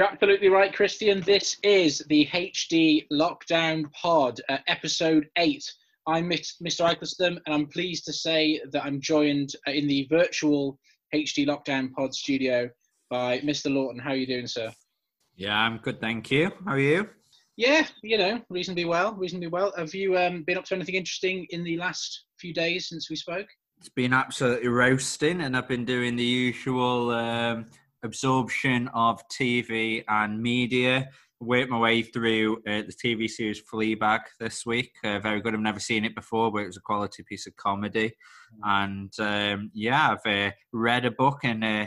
You're absolutely right, Christian. This is the HD Lockdown Pod, uh, episode eight. I'm Mr. Eccleston, and I'm pleased to say that I'm joined uh, in the virtual HD Lockdown Pod studio by Mr. Lawton. How are you doing, sir? Yeah, I'm good, thank you. How are you? Yeah, you know, reasonably well, reasonably well. Have you um, been up to anything interesting in the last few days since we spoke? It's been absolutely roasting, and I've been doing the usual um, absorption of TV and media. Worked my way through uh, the TV series Fleabag this week. Uh, very good. I've never seen it before, but it was a quality piece of comedy. And um, yeah, I've uh, read a book and uh,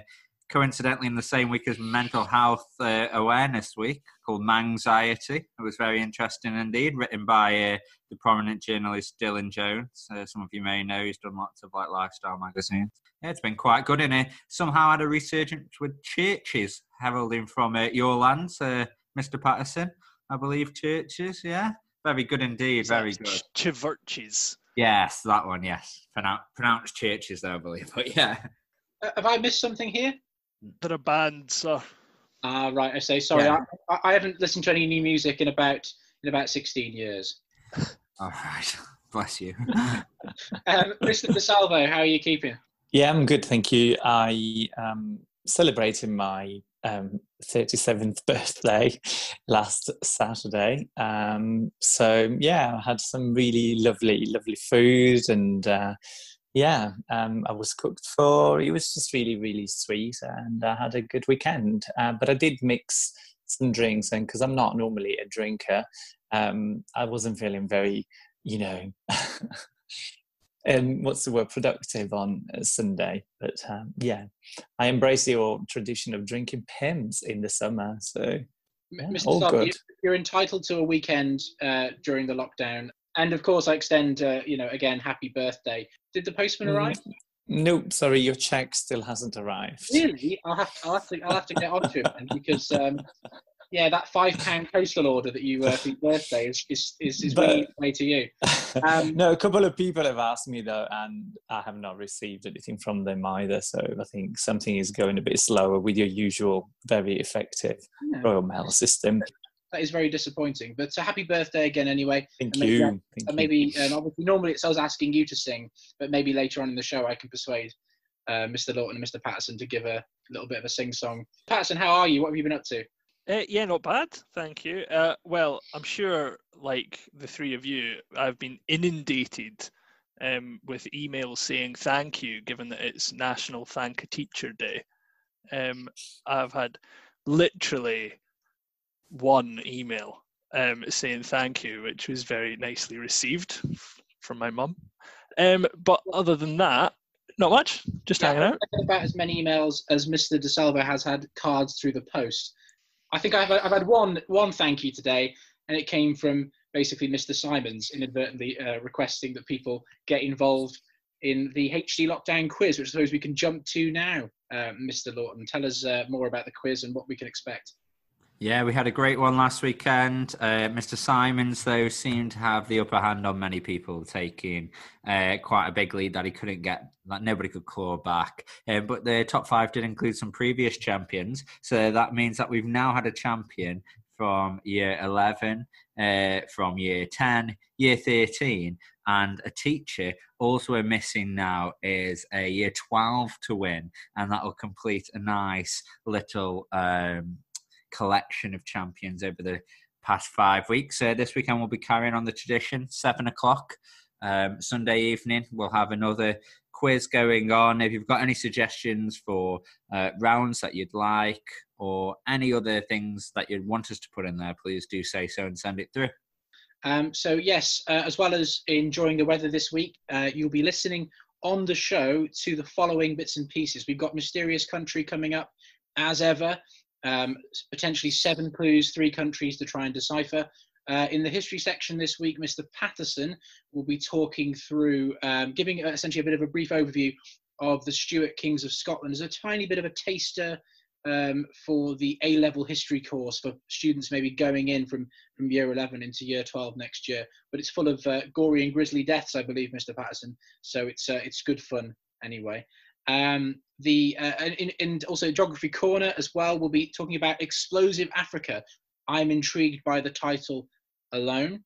coincidentally in the same week as Mental Health uh, Awareness Week called Manxiety. It was very interesting indeed, written by uh, the prominent journalist Dylan Jones. Uh, some of you may know he's done lots of like lifestyle magazines. Yeah, it's been quite good, in it somehow had a resurgence with churches heralding from uh, your lands, uh, Mr. Patterson. I believe churches. Yeah, very good indeed. Very good. Chiverches. Yes, that one. Yes, Pronoun- pronounced churches, though, I believe. But yeah. Uh, have I missed something here? They're a band, so. Ah, right. I say sorry. Yeah. I, I haven't listened to any new music in about in about sixteen years. All right. Bless you. Um, Mr. DeSalvo, how are you keeping? Yeah, I'm good, thank you. I um, celebrated my um, 37th birthday last Saturday. Um, so, yeah, I had some really lovely, lovely food and uh, yeah, um, I was cooked for. It was just really, really sweet and I had a good weekend. Uh, but I did mix some drinks and because I'm not normally a drinker, um, I wasn't feeling very, you know, um, what's the word, productive on a Sunday. But um, yeah, I embrace your tradition of drinking Pimm's in the summer. So Yeah, Mr. all good. you- You're entitled to a weekend uh, during the lockdown, and of course, I extend, uh, you know, again, happy birthday. Did the postman Mm. arrive? nope, sorry, your check still hasn't arrived. Really? I'll have, I'll have to, I'll have to get onto it then because, um, yeah, that five pound postal order that you uh, for your birthday is is is, is But- way to you. Um, no, a couple of people have asked me though, and I have not received anything from them either. So I think something is going a bit slower with your usual very effective. Royal Mail system. That is very disappointing. But uh, happy birthday again, anyway. Thank And maybe you. that- Thank you. maybe, um, obviously, normally it's us asking you to sing, but maybe later on in the show I can persuade uh, Mr. Lawton and Mr. Patterson to give a little bit of a sing song. Patterson, how are you? What have you been up to? Uh, yeah, not bad. Thank you. Uh, well, I'm sure, like the three of you, I've been inundated um, with emails saying thank you, given that it's National Thank a Teacher Day. Um, I've had literally one email um, saying thank you, which was very nicely received from my mum. Um, but other than that, not much. Just Yeah, hanging out. I've had about as many emails as Mr. DeSalvo has had cards through the post. I think I've, I've had one one thank you today, and it came from basically Mr. Simons inadvertently uh, requesting that people get involved in the HD lockdown quiz, which I suppose we can jump to now. Uh, Mr. Lawton, tell us uh, more about the quiz and what we can expect. Yeah, we had a great one last weekend. Uh, Mr. Simons, though, seemed to have the upper hand on many people, taking uh, quite a big lead that he couldn't get, that nobody could claw back. Uh, but the top five did include some previous champions, so that means that we've now had a champion from year 11, uh, from year 10, year 13, and a teacher. Also, we're missing now is a year 12 to win, and that will complete a nice little. Um, collection of champions over the past five weeks. Uh, this weekend we'll be carrying on the tradition. Seven o'clock um, Sunday evening, we'll have another quiz going on. If you've got any suggestions for uh, rounds that you'd like or any other things that you'd want us to put in there, please do say so and send it through. Um, so yes, uh, as well as enjoying the weather this week, uh, you'll be listening on the show to the following bits and pieces. We've got Mysterious Country coming up, as ever. Um, potentially seven clues, three countries to try and decipher. Uh, in the history section this week, Mr. Patterson will be talking through, um, giving uh, essentially a bit of a brief overview of the Stuart Kings of Scotland as a tiny bit of a taster um, for the A-level history course for students maybe going in from from year 11 into year 12 next year. But it's full of uh, gory and grisly deaths, I believe, Mr. Patterson. So it's uh, it's good fun anyway. Um, the uh, and, and also Geography Corner as well. We'll be talking about explosive Africa. I'm intrigued by the title alone.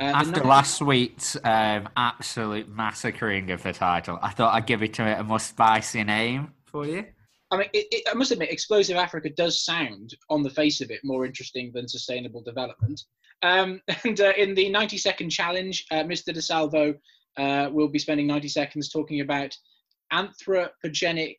Uh, After number- last week's um, absolute massacring of the title, I thought I'd give it it a more spicy name for you. I mean, it, it, I must admit, Explosive Africa does sound, on the face of it, more interesting than Sustainable Development. Um, and uh, in the 90 second challenge, uh, Mr. DeSalvo uh, will be spending 90 seconds talking about anthropogenic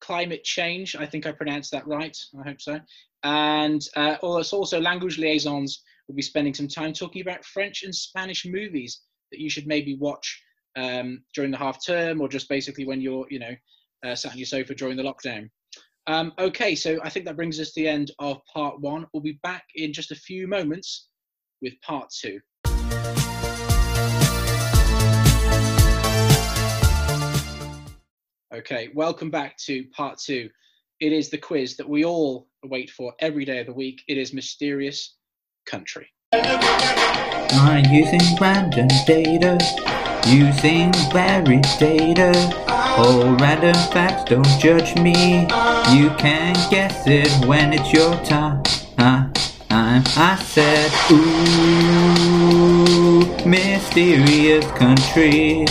climate change. I think I pronounced that right. I hope so. And uh, also, also, Language Liaisons will be spending some time talking about French and Spanish movies that you should maybe watch um, during the half term or just basically when you're, you know, uh, sat on your sofa during the lockdown. Um, okay, so I think that brings us to the end of part one. We'll be back in just a few moments with part two. Okay, welcome back to part two. It is the quiz that we all wait for every day of the week. It is Mysterious Country. I'm using random data, using varied data. All random facts, don't judge me. You can guess it when it's your time. Uh, I'm, I said, ooh, mysterious country.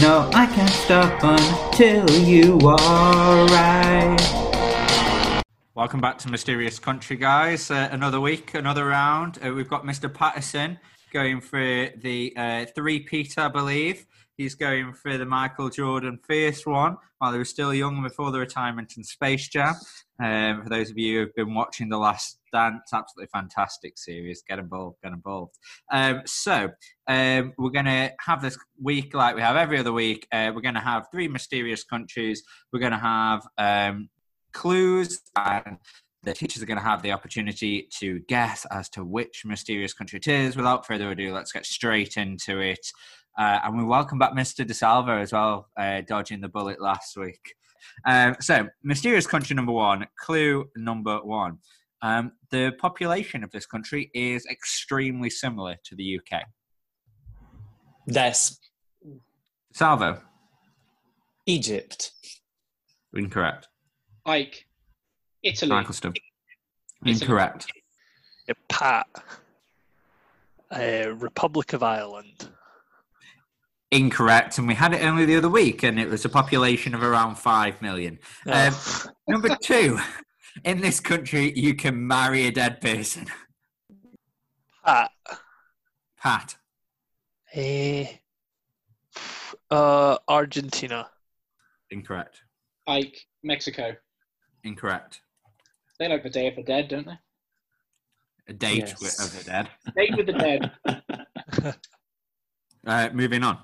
No, I can't stop until you are right. Welcome back to Mysterious Country, guys. Uh, another week, another round. Uh, we've got Mr. Patterson going for the uh, three Peter, I believe. He's going for the Michael Jordan first one while he was still young before the retirement in Space Jam. Um, for those of you who've been watching The Last Dance, absolutely fantastic series. Get involved, get involved. Um, so um, we're going to have this week like we have every other week. Uh, we're going to have three mysterious countries. We're going to have um, clues and the teachers are going to have the opportunity to guess as to which mysterious country it is. Without further ado, let's get straight into it. Uh, and we welcome back Mr. DeSalvo as well, uh, dodging the bullet last week. Um, so, mysterious country number one, clue number one. Um, the population of this country is extremely similar to the UK. Des. Salvo, Egypt. incorrect. Ike, Italy. Michael Stubb, Italy. incorrect. Yeah, Pat. Uh, Republic of Ireland. Incorrect, and we had it only the other week, and it was a population of around five million. Um, Oh. Number two, in this country, you can marry a dead person. Pat. Pat, Eh, uh, Argentina. incorrect. Ike, Mexico. Incorrect. They like the Day of the Dead, don't they? A date Yes. with, of the dead. Date with the Dead. Uh, moving on.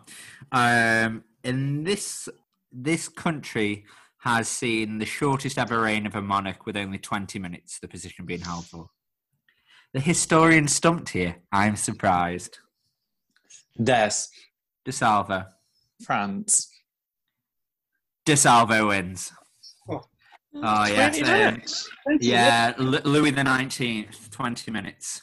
Um, in this this country has seen the shortest ever reign of a monarch with only 20 minutes, the position being held for. The historian stumped here. I'm surprised. Des. DeSalvo. France. DeSalvo wins. Oh. Oh, yes. um. Yeah, L- Louis the 19th, 20 minutes.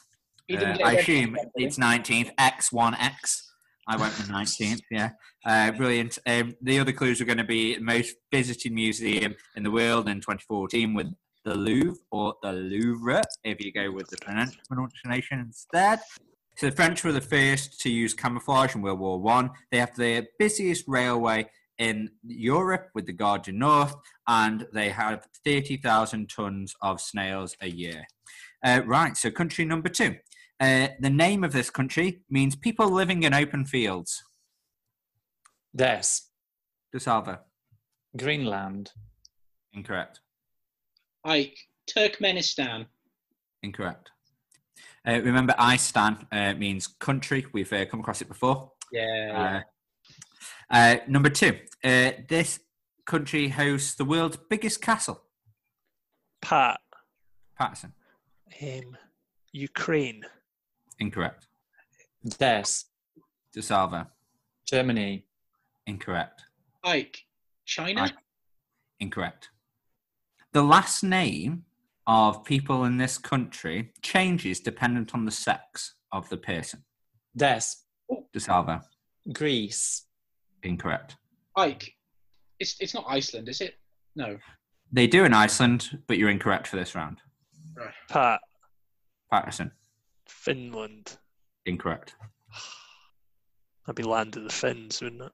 Uh, I assume it's 19th, X1X. I went the 19th, yeah. Uh, brilliant. Um, the other clues are going to be most visited museum in the world in 2014 with the Louvre or the Louvre, if you go with the pronunciation instead. So the French were the first to use camouflage in World War One. They have the busiest railway in Europe with the Gare du Nord, and they have 30,000 tons of snails a year. Uh, right, so country number two. Uh, the name of this country means people living in open fields. Des. DeSalvo, Greenland. incorrect. Ike, Turkmenistan. Incorrect. Uh, remember, ISTAN uh, means country. We've uh, come across it before. Yeah. Uh, uh, number two. Uh, this country hosts the world's biggest castle. Pat. Patterson, Um, Ukraine. Incorrect. Des. DeSalvo, Germany. incorrect. Ike, China. Ike. Incorrect. The last name of people in this country changes dependent on the sex of the person. Des. DeSalvo, Greece. incorrect. Ike, it's it's not Iceland, is it? No. They do in Iceland, but you're incorrect for this round. Right. Pat, Patterson, Finland. incorrect. That'd be land of the Finns, wouldn't it?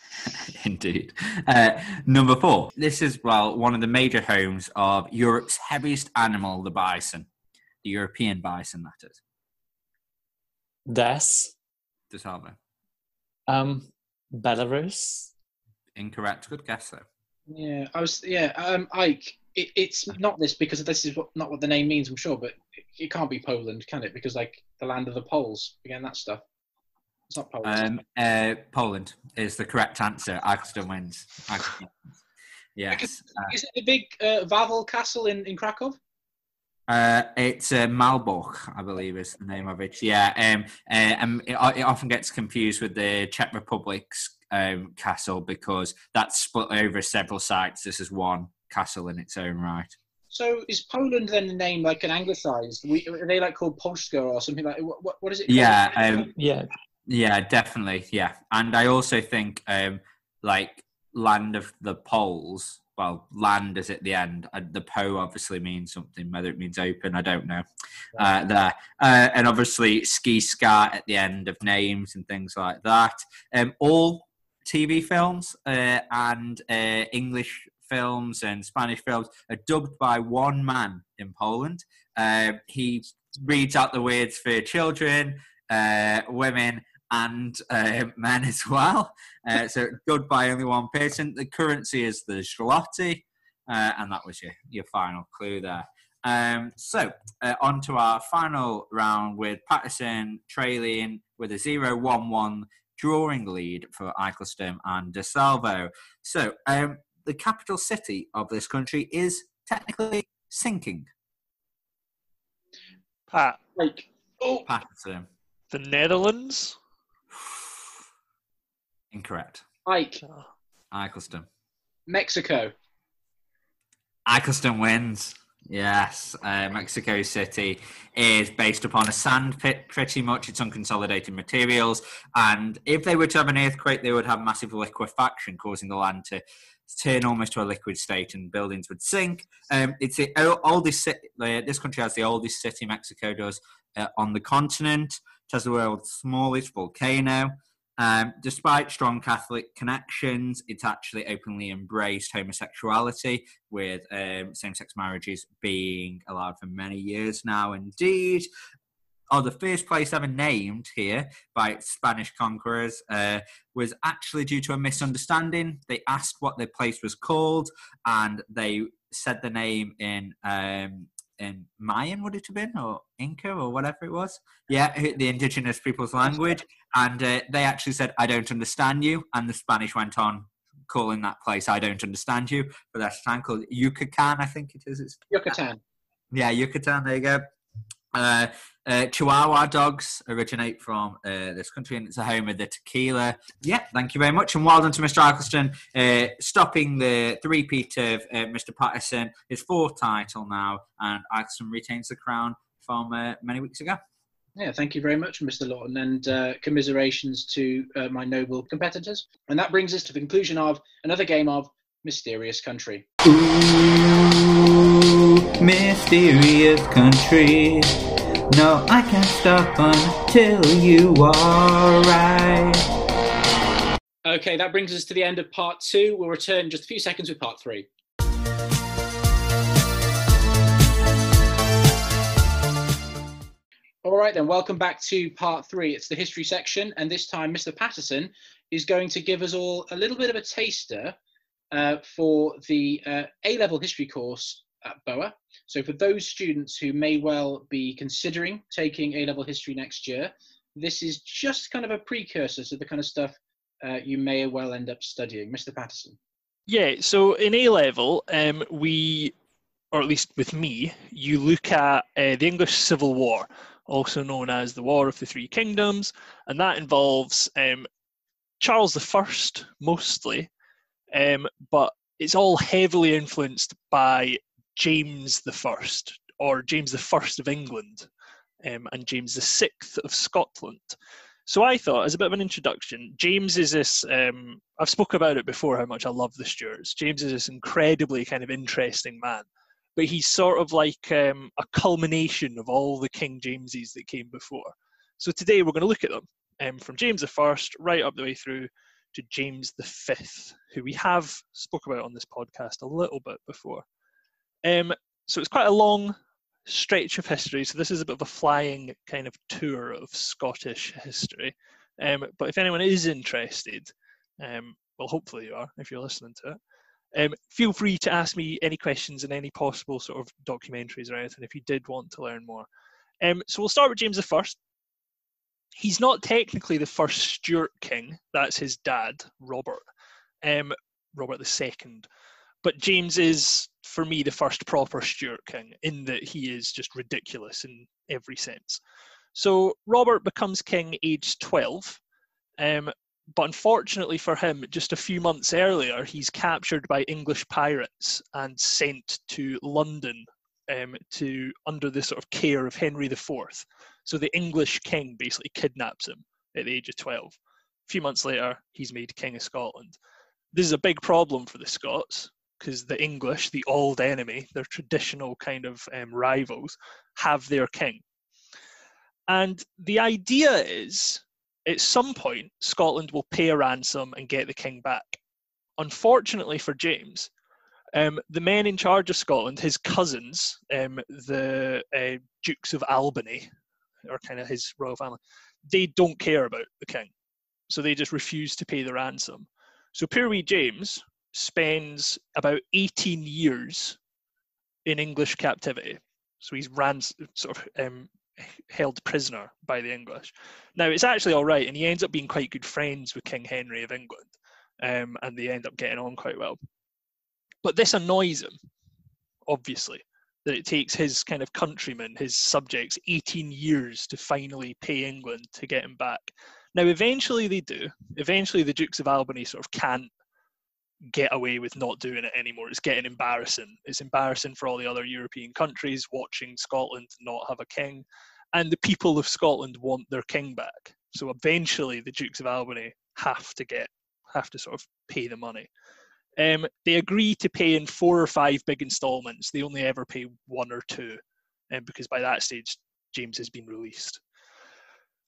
Indeed. Uh, number four. This is, well, one of the major homes of Europe's heaviest animal, the bison. The European bison, that is. Des. DeSalvo. Um, Belarus. Incorrect. Good guess, though. Yeah, I was. Yeah, um, Ike. It, it's not this because this is what, not what the name means. I'm sure, but it, it can't be Poland, can it? Because like the land of the Poles, again, that stuff. It's not Poland. Um, uh, Poland is the correct answer. Axton wins. Wins. Yes. Uh, is it the big uh, Wawel Castle in, in Krakow? Uh, it's uh, Malbork, I believe, is the name of it. Yeah, um, uh, um, it, it often gets confused with the Czech Republic's um, castle because that's split over several sites. This is one castle in its own right. So is Poland then the name like an anglicized? We, are they like called Polska or something like? What, what is it? Called? Yeah, um, Yeah. yeah, definitely, yeah. And I also think um, like land of the Poles. Well, land is at the end. Uh, the Po obviously means something. Whether it means open, I don't know. Uh, there, uh, and obviously ski scat at the end of names and things like that. Um, all TV films uh, and uh, English films and Spanish films are dubbed by one man in Poland. Uh, he reads out the words for children, uh, women, and uh, men as well. Uh, so dubbed by only one person. The currency is the zloty, uh, and that was your, your final clue there. Um, so uh, on to our final round with Patterson trailing with a 0-1-1 drawing lead for Eccleston and De Salvo. So um, the capital city of this country is technically sinking. Pat, Like oh, Patterson. the Netherlands. Incorrect. Ike, Oh, Eccleston. Mexico. Eccleston wins. Yes, uh, Mexico City is based upon a sand pit, pretty much. It's unconsolidated materials. And if they were to have an earthquake, they would have massive liquefaction, causing the land to turn almost to a liquid state and buildings would sink. Um, it's the oldest city, this country has the oldest city, Mexico does, uh, on the continent. It has the world's smallest volcano. Um, despite strong Catholic connections, it's actually openly embraced homosexuality, with um, same sex marriages being allowed for many years now, indeed. Oh, the first place ever named here by Spanish conquerors uh, was actually due to a misunderstanding. They asked what the place was called, and they said the name in um, in Mayan, would it have been, or Inca, or whatever it was? Yeah, the indigenous people's language. And uh, they actually said, "I don't understand you," and the Spanish went on calling that place "I don't understand you" for that time called Yucatan, I think it is. It's Yucatan. yeah, Yucatan. There you go. Uh, uh, Chihuahua dogs originate from uh, this country, and it's a home of the tequila. Yeah, thank you very much, and well done to Mr. Eccleston, uh, stopping the three-peat of uh, Mr. Patterson, his fourth title now, and Eccleston retains the crown from uh, many weeks ago. Yeah, thank you very much, Mr. Lawton, and commiserations to my noble competitors. And that brings us to the conclusion of another game of Mysterious Country. Mysterious country. No, I can't stop until you are right. Okay, that brings us to the end of part two. We'll return in just a few seconds with part three. All right, then, welcome back to part three. It's the history section, and this time Mr. Patterson is going to give us all a little bit of a taster uh, for the uh, A level history course at BOA. So, for those students who may well be considering taking A level history next year, this is just kind of a precursor to the kind of stuff uh, you may well end up studying. Mr. Patterson. Yeah, so in A level, um, we, or at least with me, you look at uh, the English Civil War, also known as the War of the Three Kingdoms, and that involves um, Charles I mostly, um, but it's all heavily influenced by James the First or James the First of England, um, and James the Sixth of Scotland. So I thought, as a bit of an introduction, James is this. Um, I've spoke about it before how much I love the Stuarts. James is this incredibly kind of interesting man, but he's sort of like um, a culmination of all the King Jameses that came before. So today we're going to look at them um, from James the First right up the way through to James the Fifth, who we have spoke about on this podcast a little bit before. Um, so it's quite a long stretch of history. So this is a bit of a flying kind of tour of Scottish history. Um, but if anyone is interested, um, well, hopefully you are if you're listening to it. Um, feel free to ask me any questions in any possible sort of documentaries or anything if you did want to learn more. Um, so we'll start with James the First. He's not technically the first Stuart king. That's his dad, Robert, um, Robert the Second. But James is, for me, the first proper Stuart king in that he is just ridiculous in every sense. So Robert becomes king aged 12, um, but unfortunately for him, just a few months earlier, he's captured by English pirates and sent to London um, to under the sort of care of Henry IV. So the English king basically kidnaps him at the age of 12. A few months later, he's made king of Scotland. This is a big problem for the Scots because the English, the old enemy, their traditional kind of um, rivals, have their king. And the idea is at some point, Scotland will pay a ransom and get the king back. Unfortunately for James, um, the men in charge of Scotland, his cousins, um, the uh, Dukes of Albany, or kind of his royal family, they don't care about the king. So they just refuse to pay the ransom. So poor wee James, spends about 18 years in English captivity. So he's ran sort of um, held prisoner by the English. Now it's actually all right, and he ends up being quite good friends with King Henry of England, um, and they end up getting on quite well. But this annoys him, obviously, that it takes his kind of countrymen, his subjects, 18 years to finally pay England to get him back. Now, eventually they do. Eventually, the Dukes of Albany sort of can't get away with not doing it anymore. It's getting embarrassing. It's embarrassing for all the other European countries watching Scotland not have a king. And the people of Scotland want their king back. So eventually the Dukes of Albany have to get have to sort of pay the money. Um, they agree to pay in four or five big installments. They only ever pay one or two, um, because by that stage James has been released.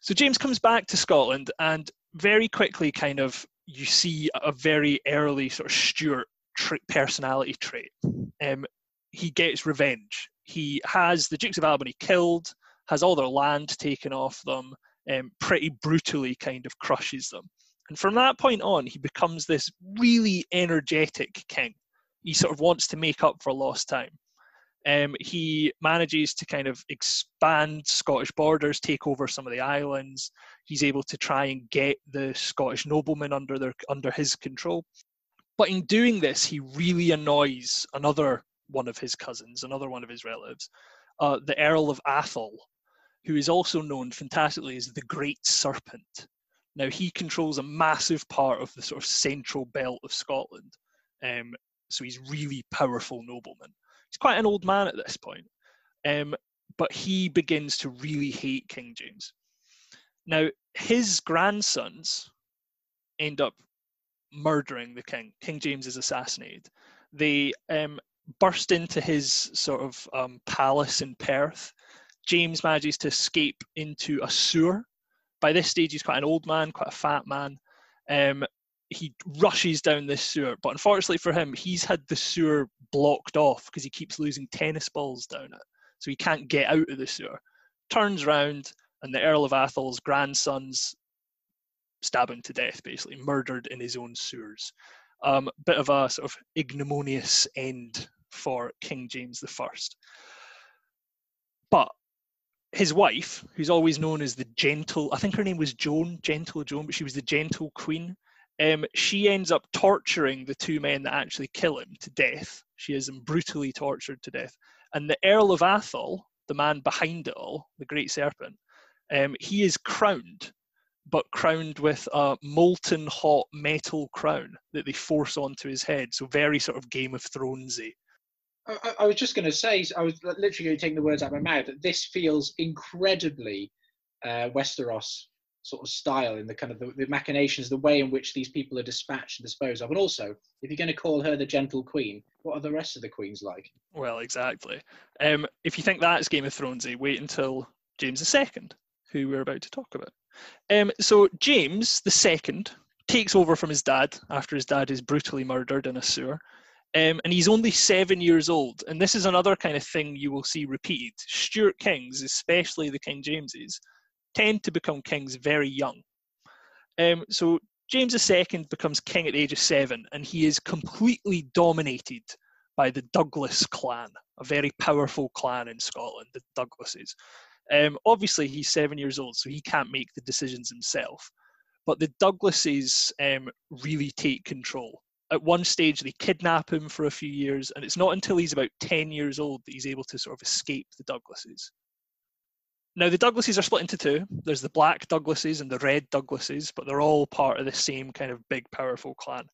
So James comes back to Scotland and very quickly kind of you see a very early sort of Stuart personality trait. Um, he gets revenge. He has the Dukes of Albany killed, has all their land taken off them, um, pretty brutally kind of crushes them. And from that point on, he becomes this really energetic king. He sort of wants to make up for lost time. Um, he manages to kind of expand Scottish borders, take over some of the islands. He's able to try and get the Scottish noblemen under their under his control. But in doing this, he really annoys another one of his cousins, another one of his relatives, uh, the Earl of Atholl, who is also known fantastically as the Great Serpent. Now he controls a massive part of the sort of central belt of Scotland, um, so he's really powerful nobleman he's quite an old man at this point. Um, but he begins to really hate King James. Now, his grandsons end up murdering the king. King James is assassinated. They um, burst into his sort of um, palace in Perth. James manages to escape into a sewer. By this stage, he's quite an old man, quite a fat man. Um, he rushes down this sewer, but unfortunately for him, he's had the sewer blocked off because he keeps losing tennis balls down it, so he can't get out of the sewer. Turns round, and the Earl of Atholl's grandsons stab him to death, basically murdered in his own sewers. Um, bit of a sort of ignominious end for King James I. But his wife, who's always known as the gentle, I think her name was Joan, gentle Joan, but she was the gentle queen um, she ends up torturing the two men that actually kill him to death. She is brutally tortured to death. And the Earl of Atholl, the man behind it all, the Great Serpent, um, he is crowned, but crowned with a molten hot metal crown that they force onto his head. So very sort of Game of Thronesy. I, I was just going to say, I was literally going to take the words out of my mouth. That this feels incredibly uh, Westeros sort of style in the kind of the, the, machinations, the way in which these people are dispatched and disposed of. And also, if you're going to call her the gentle queen, what are the rest of the queens like? Well, exactly. Um, if you think that's Game of Thronesy, wait until James II, who we're about to talk about. Um, so James II takes over from his dad after his dad is brutally murdered in a sewer. Um, and he's only seven years old. And this is another kind of thing you will see repeated. Stuart kings, especially the King Jameses, tend to become kings very young. Um, so James II becomes king at the age of seven, and he is completely dominated by the Douglas clan, a very powerful clan in Scotland, the Douglases. Um, obviously, he's seven years old, so he can't make the decisions himself. But the Douglases um, really take control. At one stage, they kidnap him for a few years, and it's not until he's about 10 years old that he's able to sort of escape the Douglases. Now, the Douglases are split into two. There's the black Douglases and the red Douglases, but they're all part of the same kind of big, powerful clan.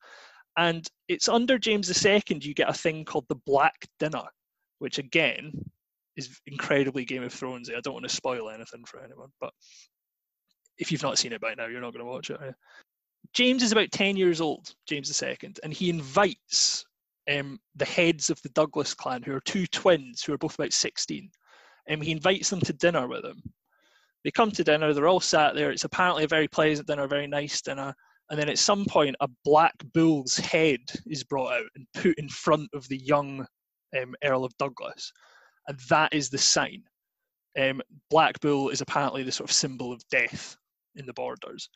And it's under James II you get a thing called the Black Dinner, which again is incredibly Game of Thrones. I don't want to spoil anything for anyone, but if you've not seen it by now, you're not going to watch it. James is about 10 years old, James II, and he invites um, the heads of the Douglas clan, who are two twins who are both about 16. And he invites them to dinner with him. They come to dinner, they're all sat there. It's apparently a very pleasant dinner, a very nice dinner. And then at some point, a black bull's head is brought out and put in front of the young um, Earl of Douglas and that is the sign. Um, Black Bull is apparently the sort of symbol of death in the borders.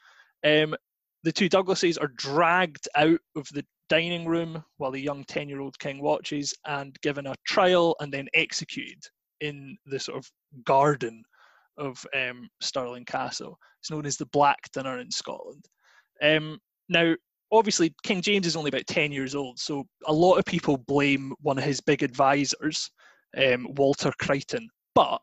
Um, the two Douglases are dragged out of the dining room while the young 10 year old king watches and given a trial and then executed in the sort of garden of um, Stirling Castle. It's known as the Black Dinner in Scotland. Um, now, obviously, King James is only about 10 years old, so a lot of people blame one of his big advisors, um, Walter Crichton. But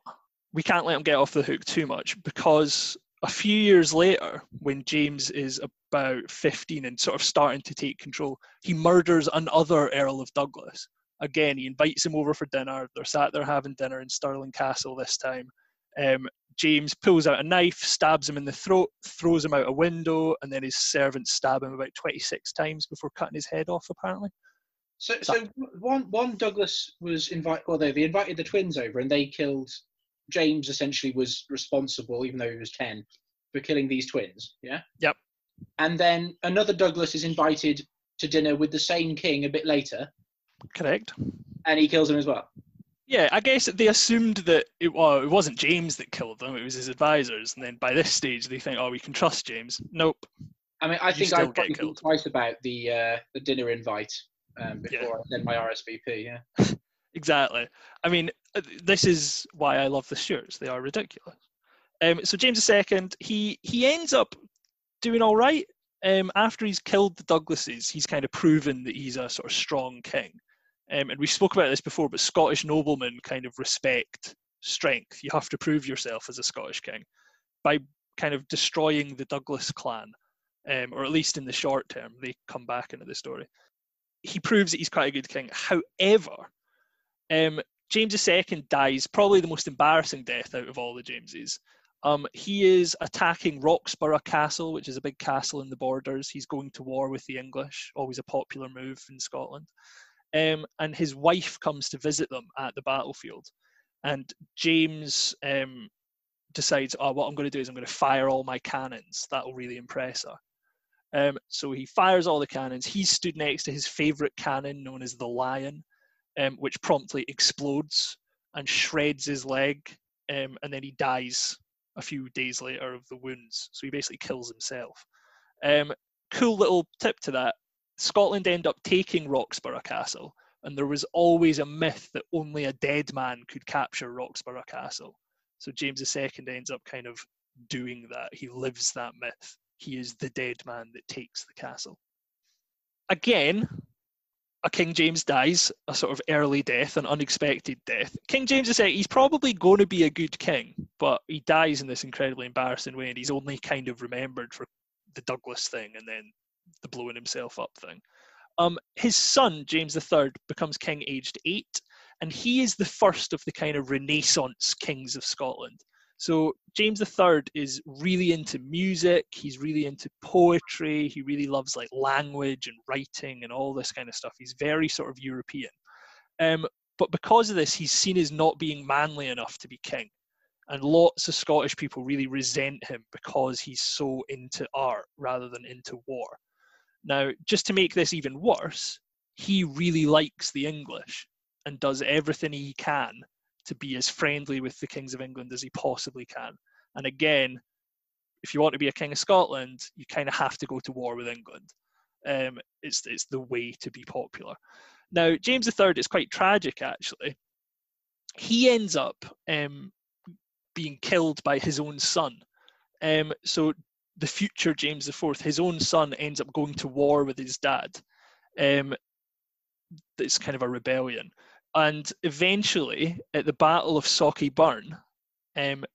we can't let him get off the hook too much because a few years later, when James is about 15 and sort of starting to take control, he murders another Earl of Douglas. Again, he invites him over for dinner. They're sat there having dinner in Stirling Castle this time. Um, James pulls out a knife, stabs him in the throat, throws him out a window, and then his servants stab him about 26 times before cutting his head off, apparently. So, so one one Douglas was invited. Well, they, they invited the twins over, and they killed. James essentially was responsible, even though he was ten, for killing these twins. Yeah. Yep. And then another Douglas is invited to dinner with the same king a bit later. Correct. And he kills him as well. Yeah, I guess they assumed that it well, it wasn't James that killed them; it was his advisors. And then by this stage, they think, "Oh, we can trust James." Nope. I mean, I you think I probably think twice about the uh, the dinner invite um, before yeah. I send my RSVP. Yeah. exactly. I mean, uh, this is why I love the Stuarts. They are ridiculous. Um, so James II, he he ends up doing all right. Um, after he's killed the Douglases, he's kind of proven that he's a sort of strong king. Um, and we spoke about this before, but Scottish noblemen kind of respect strength. You have to prove yourself as a Scottish king by kind of destroying the Douglas clan, um, or at least in the short term. They come back into the story he proves that he's quite a good king. However, um, James II dies probably the most embarrassing death out of all the Jameses. Um, he is attacking Roxburgh Castle, which is a big castle in the borders. He's going to war with the English, always a popular move in Scotland. Um, and his wife comes to visit them at the battlefield. And James um, decides, oh, what I'm going to do is I'm going to fire all my cannons. That will really impress her. Um, so he fires all the cannons. He stood next to his favorite cannon, known as the Lion, um, which promptly explodes and shreds his leg, um, and then he dies a few days later of the wounds. So he basically kills himself. Um, cool little tip to that Scotland end up taking Roxburgh Castle, and there was always a myth that only a dead man could capture Roxburgh Castle. So James II ends up kind of doing that. He lives that myth he is the dead man that takes the castle. Again, a King James dies, a sort of early death, an unexpected death. King James saying he's probably going to be a good king, but he dies in this incredibly embarrassing way, and he's only kind of remembered for the Douglas thing and then the blowing himself up thing. Um, his son, James III, becomes king aged eight, and he is the first of the kind of Renaissance kings of Scotland. So James III is really into music. He's really into poetry. He really loves like language and writing and all this kind of stuff. He's very sort of European. Um, but because of this, he's seen as not being manly enough to be king. And lots of Scottish people really resent him because he's so into art rather than into war. Now, just to make this even worse, he really likes the English and does everything he can to be as friendly with the kings of England as he possibly can. And again, if you want to be a king of Scotland, you kind of have to go to war with England. Um, it's it's the way to be popular. Now, James III is quite tragic actually. He ends up um, being killed by his own son. Um, so the future James IV, his own son, ends up going to war with his dad. Um, it's kind of a rebellion and eventually at the Battle of Sauchie Burn, um,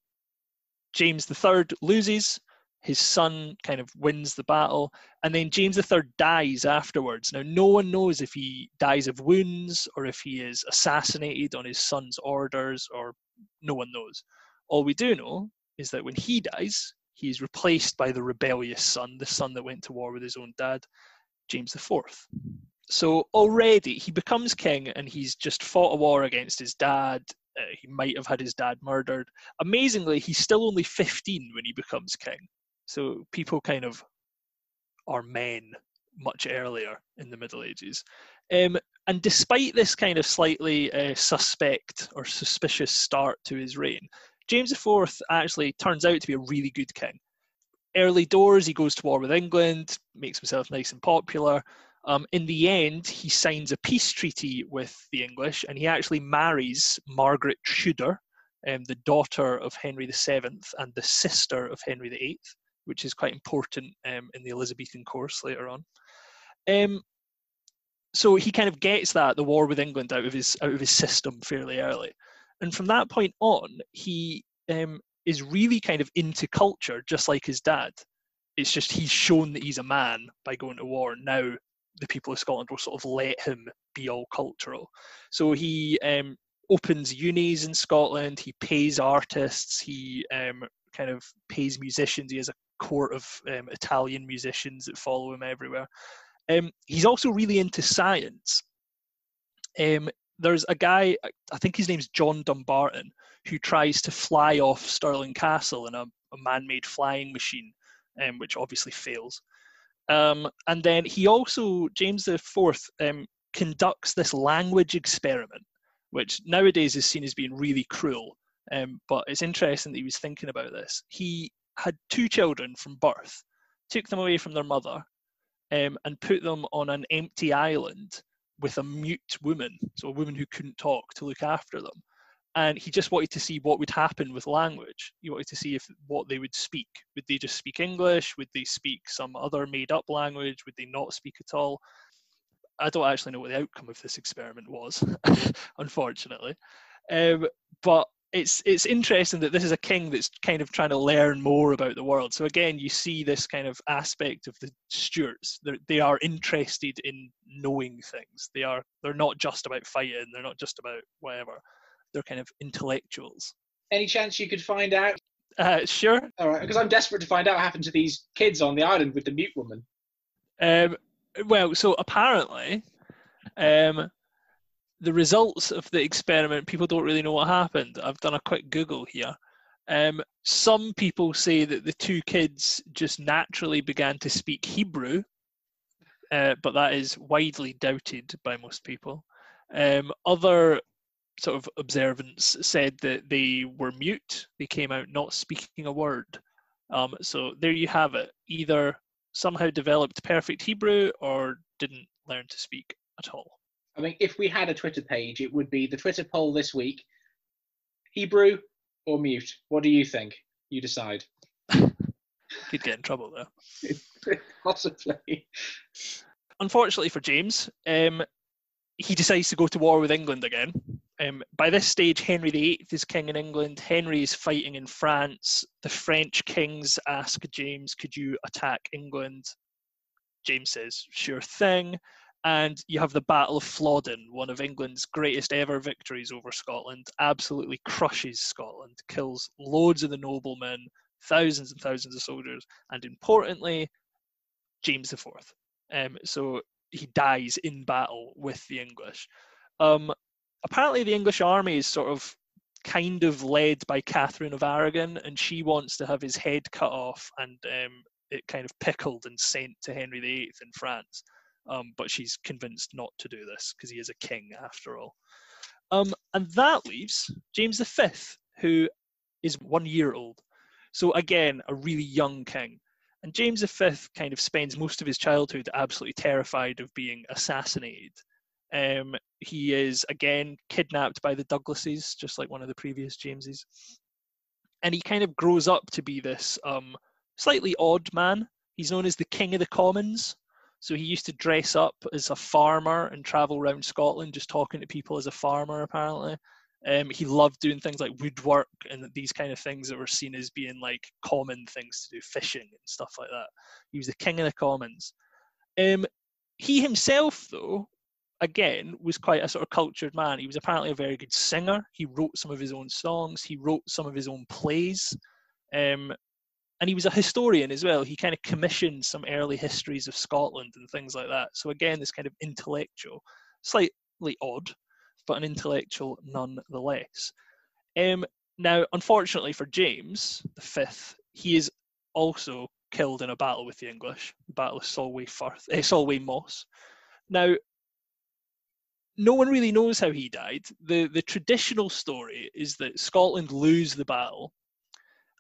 James III loses. His son kind of wins the battle, and then James III dies afterwards. Now, no one knows if he dies of wounds or if he is assassinated on his son's orders, or no one knows. All we do know is that when he dies, he is replaced by the rebellious son, the son that went to war with his own dad, James IV. So already he becomes king and he's just fought a war against his dad. Uh, he might have had his dad murdered. Amazingly, he's still only 15 when he becomes king. So people kind of are men much earlier in the Middle Ages. Um, and despite this kind of slightly uh, suspect or suspicious start to his reign, James IV actually turns out to be a really good king. Early doors, he goes to war with England, makes himself nice and popular. Um, in the end, he signs a peace treaty with the English and he actually marries Margaret Tudor, um, the daughter of Henry VII and the sister of Henry VIII, which is quite important um, in the Elizabethan course later on. Um, so he kind of gets that the war with England out of his out of his system fairly early, and from that point on, he um, is really kind of into culture, just like his dad. It's just he's shown that he's a man by going to war. Now the people of Scotland will sort of let him be all cultural. So he um, opens unis in Scotland. He pays artists. He um, kind of pays musicians. He has a court of um, Italian musicians that follow him everywhere. Um, he's also really into science. There's a guy, I think his name's John Dumbarton, who tries to fly off Stirling Castle in a, a man-made flying machine, um, which obviously fails. Um, and then he also, James IV, um, conducts this language experiment, which nowadays is seen as being really cruel. Um, but it's interesting that he was thinking about this. He had two children from birth, took them away from their mother, um, and put them on an empty island with a mute woman, so a woman who couldn't talk, to look after them and he just wanted to see what would happen with language. He wanted to see if what they would speak. Would they just speak English? Would they speak some other made-up language? Would they not speak at all? I don't actually know what the outcome of this experiment was, unfortunately. Um, but it's it's interesting that this is a king that's kind of trying to learn more about the world. So again, you see this kind of aspect of the Stuarts. They're, they are interested in knowing things. They are they're not just about fighting. They're not just about whatever they're kind of intellectuals. Any chance you could find out? Uh, sure. All right, because I'm desperate to find out what happened to these kids on the island with the mute woman. Um, well, so apparently, um, the results of the experiment, people don't really know what happened. I've done a quick Google here. Um, some people say that the two kids just naturally began to speak Hebrew, uh, but that is widely doubted by most people. Um, other sort of observance said that they were mute. They came out not speaking a word. Um, so there you have it. Either somehow developed perfect Hebrew or didn't learn to speak at all. I mean, if we had a Twitter page, it would be the Twitter poll this week Hebrew or mute? What do you think? You decide. He'd get in trouble though. Possibly. Unfortunately for James, um, he decides to go to war with England again. Um, by this stage, Henry VIII is king in England. Henry is fighting in France. The French kings ask James, "Could you attack England?" James says, "Sure thing." And you have the Battle of Flodden, one of England's greatest ever victories over Scotland. Absolutely crushes Scotland, kills loads of the noblemen, thousands and thousands of soldiers, and importantly, James IV. Um, so he dies in battle with the English. Um, apparently, the English army is sort of kind of led by Catherine of Aragon, and she wants to have his head cut off and um, it kind of pickled and sent to Henry VIII in France. Um, but she's convinced not to do this because he is a king after all. Um, and that leaves James V, who is one year old. So again, a really young king. And James V kind of spends most of his childhood absolutely terrified of being assassinated. Um, he is again kidnapped by the Douglases, just like one of the previous Jameses. And he kind of grows up to be this um, slightly odd man. He's known as the King of the Commons. So he used to dress up as a farmer and travel around Scotland just talking to people as a farmer, apparently. Um, he loved doing things like woodwork and these kind of things that were seen as being like common things to do, fishing and stuff like that. He was the king of the commons. Um, he himself, though, again, was quite a sort of cultured man. He was apparently a very good singer. He wrote some of his own songs. He wrote some of his own plays. Um, and he was a historian as well. He kind of commissioned some early histories of Scotland and things like that. So again, this kind of intellectual, slightly odd, but an intellectual nonetheless. Um, now, unfortunately for James the Fifth, he is also killed in a battle with the English, the Battle of Solway, Firth, eh, Solway Moss. Now, no one really knows how he died. The the traditional story is that Scotland lose the battle,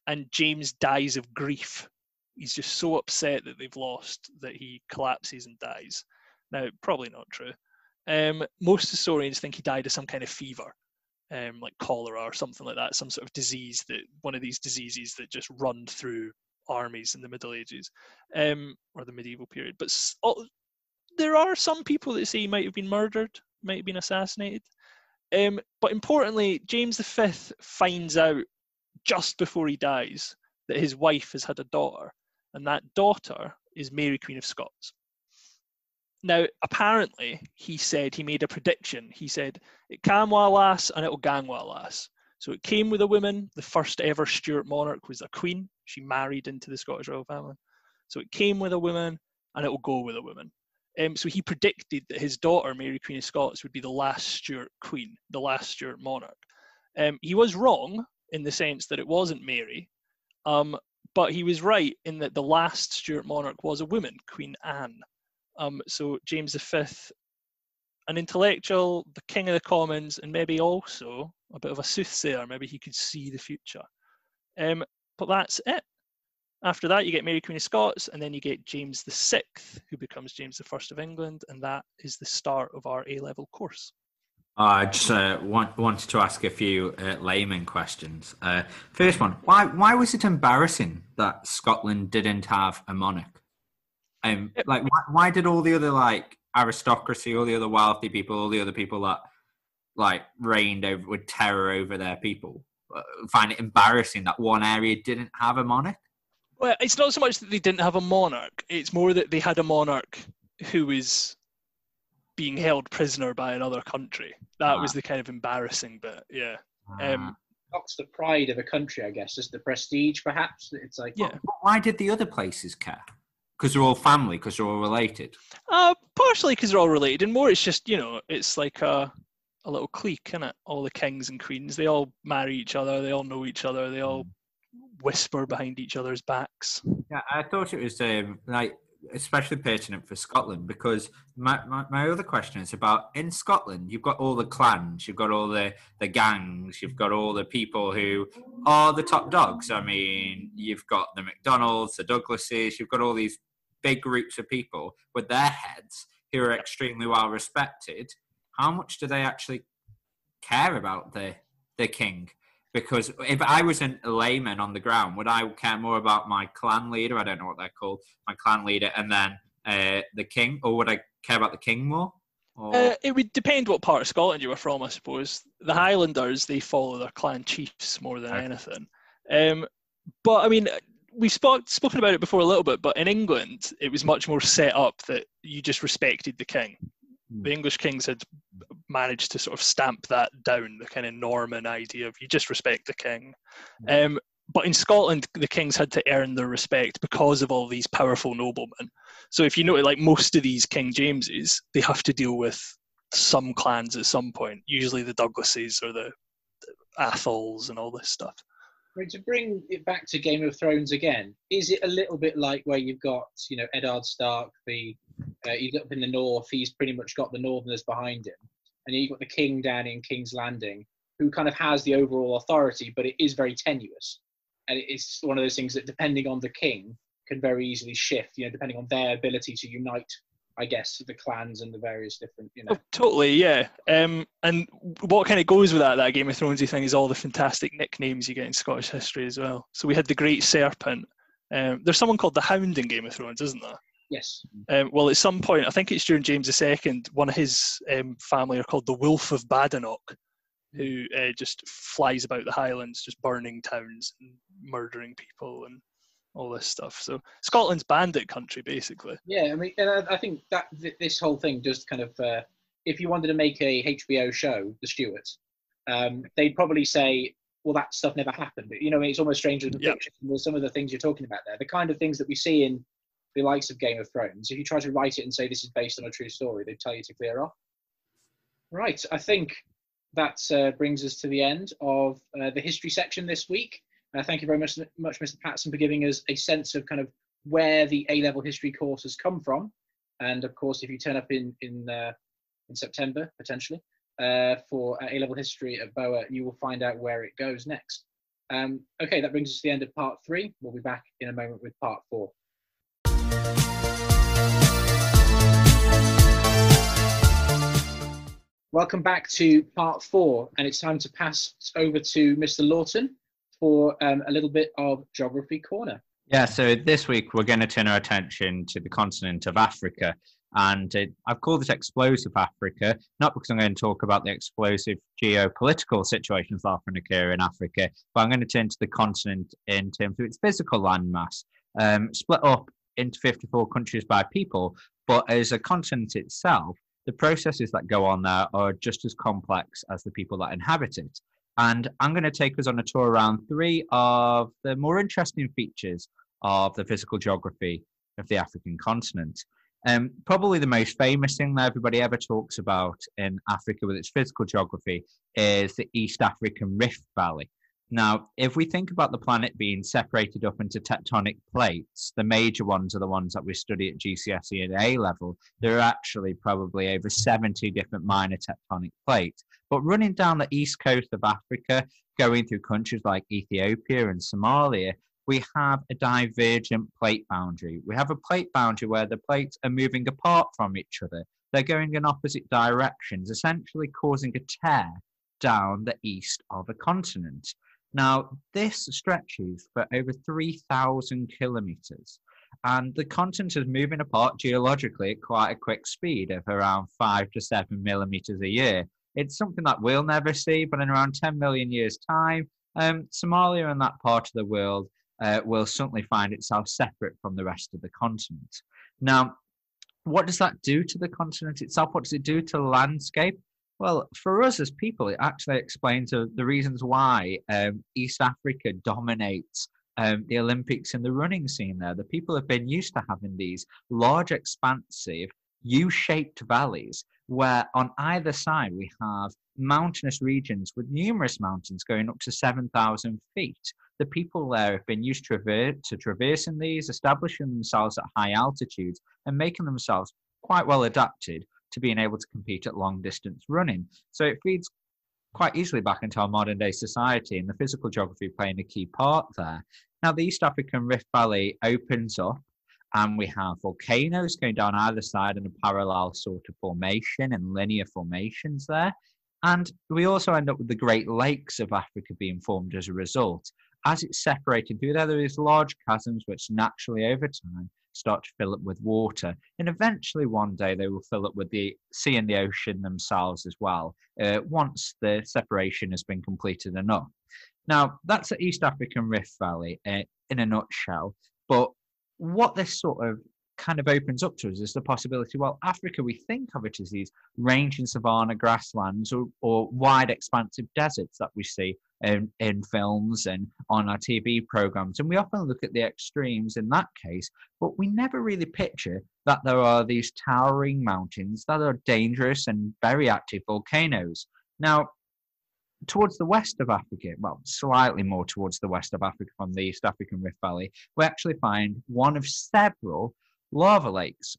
and James dies of grief. He's just so upset that they've lost that he collapses and dies. Now, probably not true. Um, most historians think he died of some kind of fever, um, like cholera or something like that, some sort of disease that one of these diseases that just run through armies in the Middle Ages um, or the medieval period. But there are some people that say he might have been murdered, might have been assassinated. Um, but importantly, James V finds out just before he dies that his wife has had a daughter, and that daughter is Mary, Queen of Scots. Now, apparently, he said he made a prediction. He said, It can while lass and it'll gang while lass. So it came with a woman. The first ever Stuart monarch was a queen. She married into the Scottish royal family. So it came with a woman and it will go with a woman. Um, so he predicted that his daughter, Mary Queen of Scots, would be the last Stuart queen, the last Stuart monarch. Um, he was wrong in the sense that it wasn't Mary, um, but he was right in that the last Stuart monarch was a woman, Queen Anne. Um, so James V, an intellectual, the king of the commons, and maybe also a bit of a soothsayer. Maybe he could see the future. Um, but that's it. After that, you get Mary Queen of Scots, and then you get James VI, who becomes James I of England, and that is the start of our A level course. I just uh, want, wanted to ask a few uh, layman questions. Uh, first one: Why why was it embarrassing that Scotland didn't have a monarch? Um, like, why, why did all the other like aristocracy, all the other wealthy people, all the other people that like reigned over with terror over their people uh, find it embarrassing that one area didn't have a monarch? Well, it's not so much that they didn't have a monarch; it's more that they had a monarch who was being held prisoner by another country. That ah. was the kind of embarrassing bit. Yeah. Um, That's the pride of a country, I guess, is the prestige, perhaps. It's like, yeah. Why did the other places care? because they're all family, because they're all related. Uh, partially because they're all related, and more it's just you know it's like a a little clique, isn't it? All the kings and queens, they all marry each other, they all know each other, they all whisper behind each other's backs. Yeah, I thought it was um, like especially pertinent for Scotland because my, my, my, other question is about in Scotland, you've got all the clans, you've got all the, the gangs, you've got all the people who are the top dogs. I mean, you've got the McDonalds, the Douglases, you've got all these big groups of people with their heads who are extremely well respected, how much do they actually care about the the king? Because if I was a layman on the ground, would I care more about my clan leader? I don't know what they're called, my clan leader, and then uh, the king, or would I care about the king more? Uh, it would depend what part of Scotland you were from, I suppose. The Highlanders they follow their clan chiefs more than okay. anything. Um, but I mean, we've spoke, spoken about it before a little bit, but in England, it was much more set up that you just respected the king. the English kings had managed to sort of stamp that down, the kind of Norman idea of you just respect the king. Um, but in Scotland, the kings had to earn their respect because of all these powerful noblemen. So if you know, like most of these King Jameses, they have to deal with some clans at some point, usually the Douglases or the Atholls and all this stuff. I to bring it back to Game of Thrones again, is it a little bit like where you've got, you know, Eddard Stark, the uh, he's up in the north, he's pretty much got the Northerners behind him, and you've got the King down in King's Landing, who kind of has the overall authority, but it is very tenuous, and it's one of those things that, depending on the king, can very easily shift. You know, depending on their ability to unite I guess the clans and the various different, you know. Oh, totally, yeah. Um, and what kind of goes with that, that Game of Thronesy thing, is all the fantastic nicknames you get in Scottish history as well. So we had the Great Serpent. Um, there's someone called the Hound in Game of Thrones, isn't there? Yes. Um, well, at some point, I think it's during James II, one of his um, family are called the Wolf of Badenoch, who uh, just flies about the Highlands, just burning towns and murdering people and all this stuff. So Scotland's bandit country, basically. Yeah, I mean, I, I think that th- this whole thing just kind of, uh, if you wanted to make a HBO show, The Stuarts, um, they'd probably say, well, that stuff never happened. You know, it's almost stranger than yep. fiction. Some of the things you're talking about there, the kind of things that we see in the likes of Game of Thrones. If you try to write it and say this is based on a true story, they'd tell you to clear off. Right, I think that uh, brings us to the end of uh, the history section this week. Uh, thank you very much, much, Mr. Patson, for giving us a sense of kind of where the A-level history course has come from. And of course, if you turn up in in uh, in September potentially uh, for A-level history at BOA, you will find out where it goes next. Um, okay, that brings us to the end of part three. We'll be back in a moment with part four. Welcome back to part four, and it's time to pass over to Mr. Lawton for um, a little bit of Geography Corner. Yeah, so this week we're going to turn our attention to the continent of Africa. And it, I've called it Explosive Africa, not because I'm going to talk about the explosive geopolitical situations that often occur in Africa, but I'm going to turn to the continent in terms of its physical landmass, um, split up into 54 countries by people, but as a continent itself, the processes that go on there are just as complex as the people that inhabit it. And I'm going to take us on a tour around three of the more interesting features of the physical geography of the African continent. Um, probably the most famous thing that everybody ever talks about in Africa with its physical geography is the East African Rift Valley. Now, if we think about the planet being separated up into tectonic plates, the major ones are the ones that we study at GCSE and A level. There are actually probably over 70 different minor tectonic plates. But running down the east coast of Africa, going through countries like Ethiopia and Somalia, we have a divergent plate boundary. We have a plate boundary where the plates are moving apart from each other. They're going in opposite directions, essentially causing a tear down the east of a continent. Now, this stretches for over 3,000 kilometers, and the continent is moving apart geologically at quite a quick speed of around five to seven millimeters a year. It's something that we'll never see, but in around 10 million years' time, um, Somalia and that part of the world uh, will certainly find itself separate from the rest of the continent. Now, what does that do to the continent itself? What does it do to the landscape? Well, for us as people, it actually explains uh, the reasons why um, East Africa dominates um, the Olympics and the running scene there. The people have been used to having these large, expansive, U shaped valleys where on either side we have mountainous regions with numerous mountains going up to 7,000 feet. The people there have been used to, to traversing these, establishing themselves at high altitudes, and making themselves quite well adapted to being able to compete at long distance running. So it feeds quite easily back into our modern day society and the physical geography playing a key part there. Now, the East African Rift Valley opens up and we have volcanoes going down either side in a parallel sort of formation and linear formations there. And we also end up with the Great Lakes of Africa being formed as a result. As it's separating through there, there is large chasms which naturally over time start to fill up with water. And eventually, one day, they will fill up with the sea and the ocean themselves as well, uh, once the separation has been completed enough. Now, that's the East African Rift Valley uh, in a nutshell. But what this sort of kind of opens up to us is the possibility well africa we think of it as these range ranging savanna grasslands or, or wide expansive deserts that we see in, in films and on our tv programs and we often look at the extremes in that case but we never really picture that there are these towering mountains that are dangerous and very active volcanoes now towards the west of Africa, well, slightly more towards the west of Africa from the East African Rift Valley, we actually find one of several lava lakes.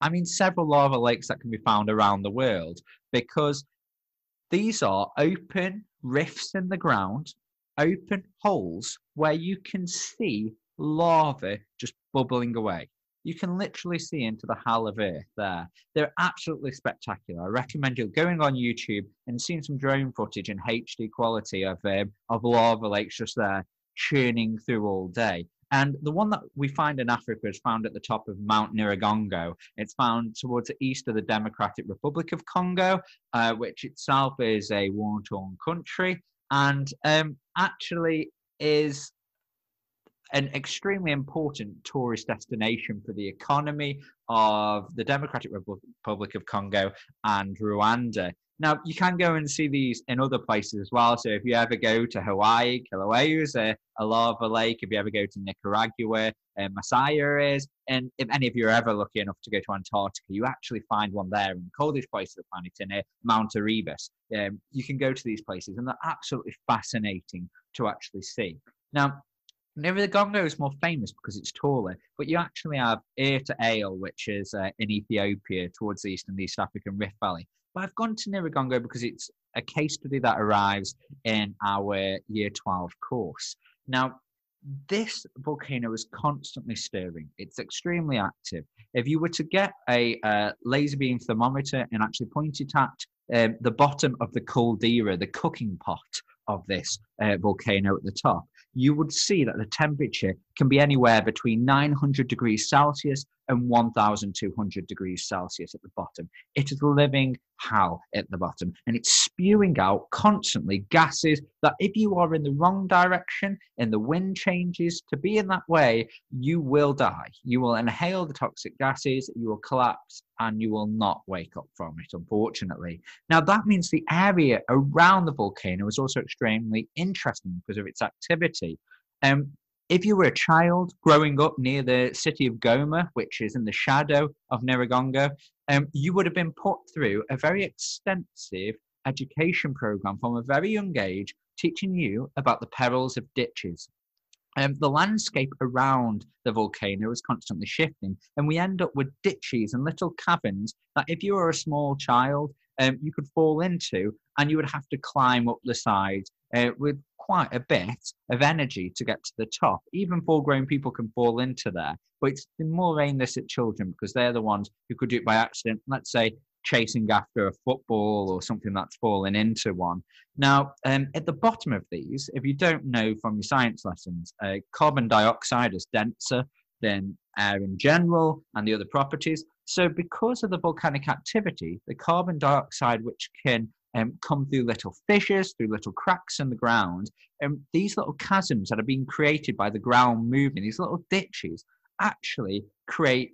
I mean, several lava lakes that can be found around the world because these are open rifts in the ground, open holes where you can see lava just bubbling away. You can literally see into the hull of Earth there. They're absolutely spectacular. I recommend you going on YouTube and seeing some drone footage in HD quality of um, of lava lakes just there churning through all day. And the one that we find in Africa is found at the top of Mount Nyiragongo. It's found towards the east of the Democratic Republic of Congo, uh, which itself is a war-torn country, and um, actually is an extremely important tourist destination for the economy of the Democratic Republic of Congo and Rwanda. Now, you can go and see these in other places as well. So, if you ever go to Hawaii, Kilauea is a, a lava lake. If you ever go to Nicaragua, uh, Masaya is. And if any of you are ever lucky enough to go to Antarctica, you actually find one there in the coldest place of the planet, in uh, Mount Erebus. Um, you can go to these places, and they're absolutely fascinating to actually see. Now, Nyiragongo is more famous because it's taller, but you actually have Erta Ale, which is uh, in Ethiopia towards the east and the East African Rift Valley. But I've gone to Nyiragongo because it's a case study that arrives in our year 12 course. Now, this volcano is constantly stirring. It's extremely active. If you were to get a uh, laser beam thermometer and actually point it at um, the bottom of the caldera, the cooking pot of this uh, volcano at the top, you would see that the temperature can be anywhere between 900 degrees Celsius and 1200 degrees Celsius at the bottom. It is living hell at the bottom and it's spewing out constantly gases that if you are in the wrong direction and the wind changes to be in that way, you will die. You will inhale the toxic gases, you will collapse and you will not wake up from it, unfortunately. Now, that means the area around the volcano is also extremely interesting because of its activity. Um, if you were a child growing up near the city of Goma, which is in the shadow of Nyiragongo, um, you would have been put through a very extensive education program from a very young age, teaching you about the perils of ditches. Um, the landscape around the volcano is constantly shifting, and we end up with ditches and little caverns that, if you were a small child, um, you could fall into, and you would have to climb up the sides uh, with quite a bit of energy to get to the top. Even full grown people can fall into there, but it's more aimed this at children because they're the ones who could do it by accident. Let's say chasing after a football or something that's fallen into one. Now, um, at the bottom of these, if you don't know from your science lessons, uh, carbon dioxide is denser than air in general and the other properties. So, because of the volcanic activity, the carbon dioxide, which can um, come through little fissures, through little cracks in the ground. And um, these little chasms that are being created by the ground moving, these little ditches, actually create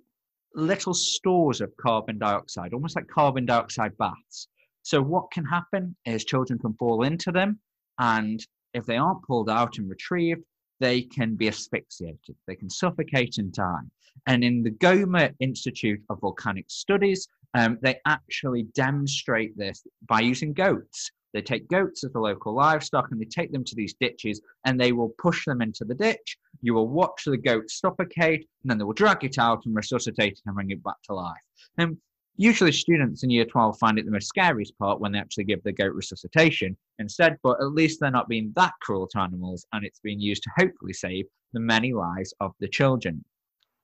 little stores of carbon dioxide, almost like carbon dioxide baths. So, what can happen is children can fall into them, and if they aren't pulled out and retrieved, they can be asphyxiated, they can suffocate and die. And in the Goma Institute of Volcanic Studies, um, they actually demonstrate this by using goats. They take goats as the local livestock and they take them to these ditches and they will push them into the ditch. You will watch the goat suffocate and then they will drag it out and resuscitate it and bring it back to life. And usually students in year 12 find it the most scariest part when they actually give the goat resuscitation instead, but at least they're not being that cruel to animals and it's being used to hopefully save the many lives of the children.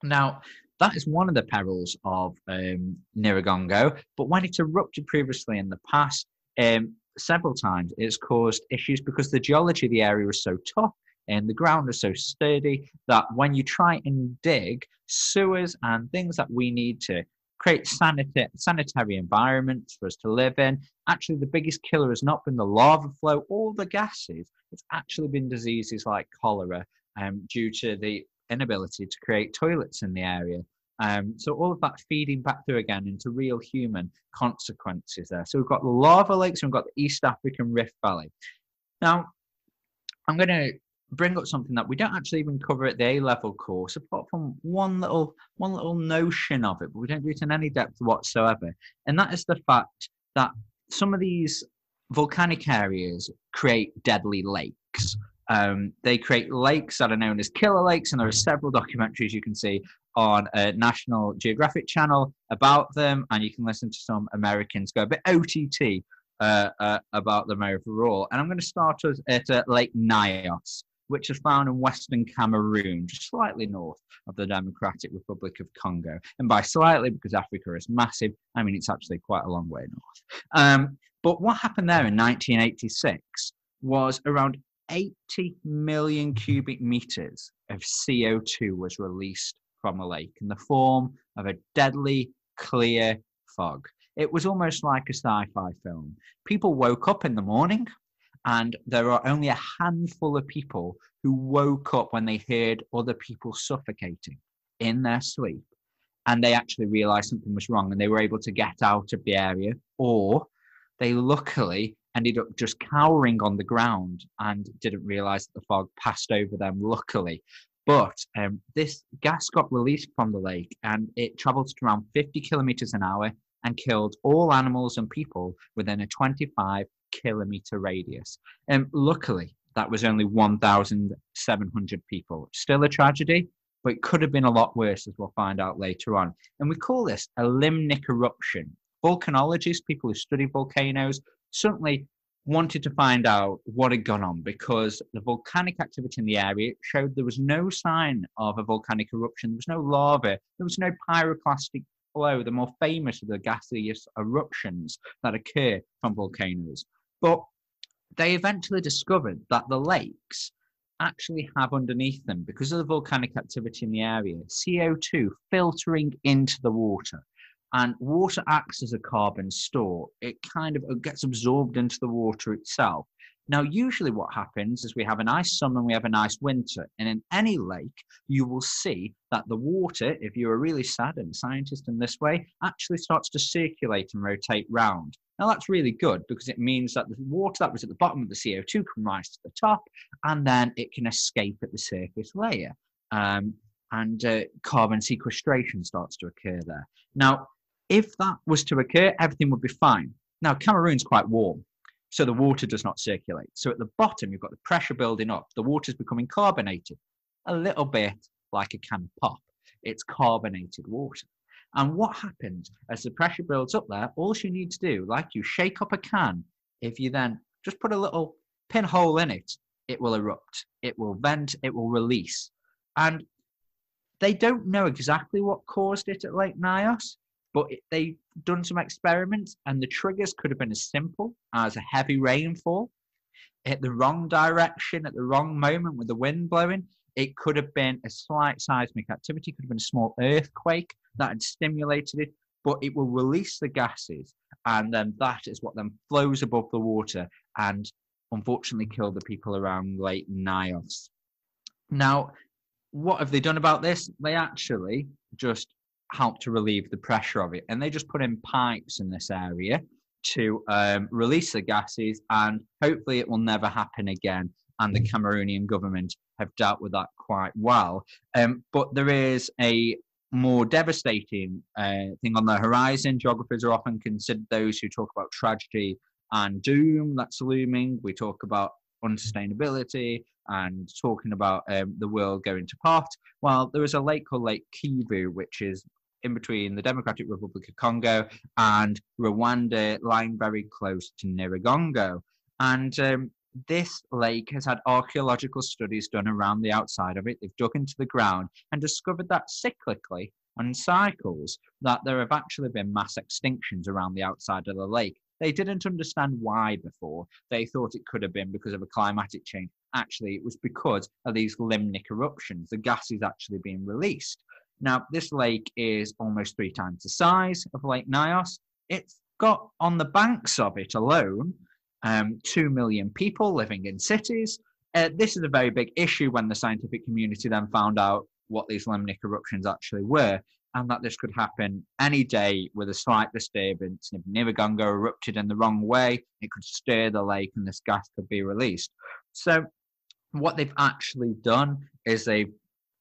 Now, that is one of the perils of um, Nyiragongo. But when it's erupted previously in the past, um, several times, it's caused issues because the geology of the area is so tough and the ground is so sturdy that when you try and dig sewers and things that we need to create sanita- sanitary environments for us to live in, actually the biggest killer has not been the lava flow or the gases. It's actually been diseases like cholera um, due to the inability to create toilets in the area. Um, so all of that feeding back through again into real human consequences there. So we've got the lava lakes and we've got the East African Rift Valley. Now, I'm going to bring up something that we don't actually even cover at the A level course, apart from one little one little notion of it, but we don't do it in any depth whatsoever. And that is the fact that some of these volcanic areas create deadly lakes. Um, they create lakes that are known as killer lakes, and there are several documentaries you can see on a National Geographic channel about them, and you can listen to some Americans go a bit OTT uh, uh, about them overall. And I'm going to start us at uh, Lake Nyos, which is found in western Cameroon, just slightly north of the Democratic Republic of Congo. And by slightly, because Africa is massive, I mean it's actually quite a long way north. Um, but what happened there in 1986 was around 80 million cubic meters of CO2 was released from a lake in the form of a deadly clear fog. It was almost like a sci fi film. People woke up in the morning, and there are only a handful of people who woke up when they heard other people suffocating in their sleep. And they actually realized something was wrong and they were able to get out of the area, or they luckily ended up just cowering on the ground and didn't realize that the fog passed over them, luckily. But um, this gas got released from the lake and it traveled around 50 kilometers an hour and killed all animals and people within a 25 kilometer radius. And um, luckily, that was only 1,700 people. Still a tragedy, but it could have been a lot worse, as we'll find out later on. And we call this a limnic eruption. Volcanologists, people who study volcanoes, certainly wanted to find out what had gone on because the volcanic activity in the area showed there was no sign of a volcanic eruption. There was no lava. There was no pyroclastic flow, the more famous of the gaseous eruptions that occur from volcanoes. But they eventually discovered that the lakes actually have underneath them, because of the volcanic activity in the area, CO2 filtering into the water and water acts as a carbon store. It kind of gets absorbed into the water itself. Now, usually what happens is we have a nice summer and we have a nice winter. And in any lake, you will see that the water, if you're a really sad and scientist in this way, actually starts to circulate and rotate round. Now, that's really good because it means that the water that was at the bottom of the CO2 can rise to the top and then it can escape at the surface layer. Um, and uh, carbon sequestration starts to occur there. Now, if that was to occur, everything would be fine. Now, Cameroon's quite warm, so the water does not circulate. So at the bottom, you've got the pressure building up. The water's becoming carbonated, a little bit like a can of pop. It's carbonated water. And what happens as the pressure builds up there, all you need to do, like you shake up a can, if you then just put a little pinhole in it, it will erupt, it will vent, it will release. And they don't know exactly what caused it at Lake Nyos, but they've done some experiments, and the triggers could have been as simple as a heavy rainfall at the wrong direction at the wrong moment with the wind blowing. It could have been a slight seismic activity, could have been a small earthquake that had stimulated it, but it will release the gases, and then that is what then flows above the water and unfortunately killed the people around Lake Nyos. Now, what have they done about this? They actually just help to relieve the pressure of it. And they just put in pipes in this area to um, release the gases, and hopefully it will never happen again. And the Cameroonian government have dealt with that quite well. Um, but there is a more devastating uh, thing on the horizon. Geographers are often considered those who talk about tragedy and doom that's looming. We talk about unsustainability and talking about um, the world going to pot. Well, there is a lake called Lake Kivu, which is in between the Democratic Republic of Congo and Rwanda, lying very close to Nyiragongo. And um, this lake has had archaeological studies done around the outside of it. They've dug into the ground and discovered that cyclically on cycles that there have actually been mass extinctions around the outside of the lake. They didn't understand why before. They thought it could have been because of a climatic change. Actually, it was because of these limnic eruptions. The gas is actually being released. Now, this lake is almost three times the size of Lake Nyos. It's got on the banks of it alone um, 2 million people living in cities. Uh, this is a very big issue when the scientific community then found out what these limnic eruptions actually were. and that this could happen any day with a slight disturbance. If Nyiragongo erupted in the wrong way, it could stir the lake and this gas could be released. So, what they've actually done is they've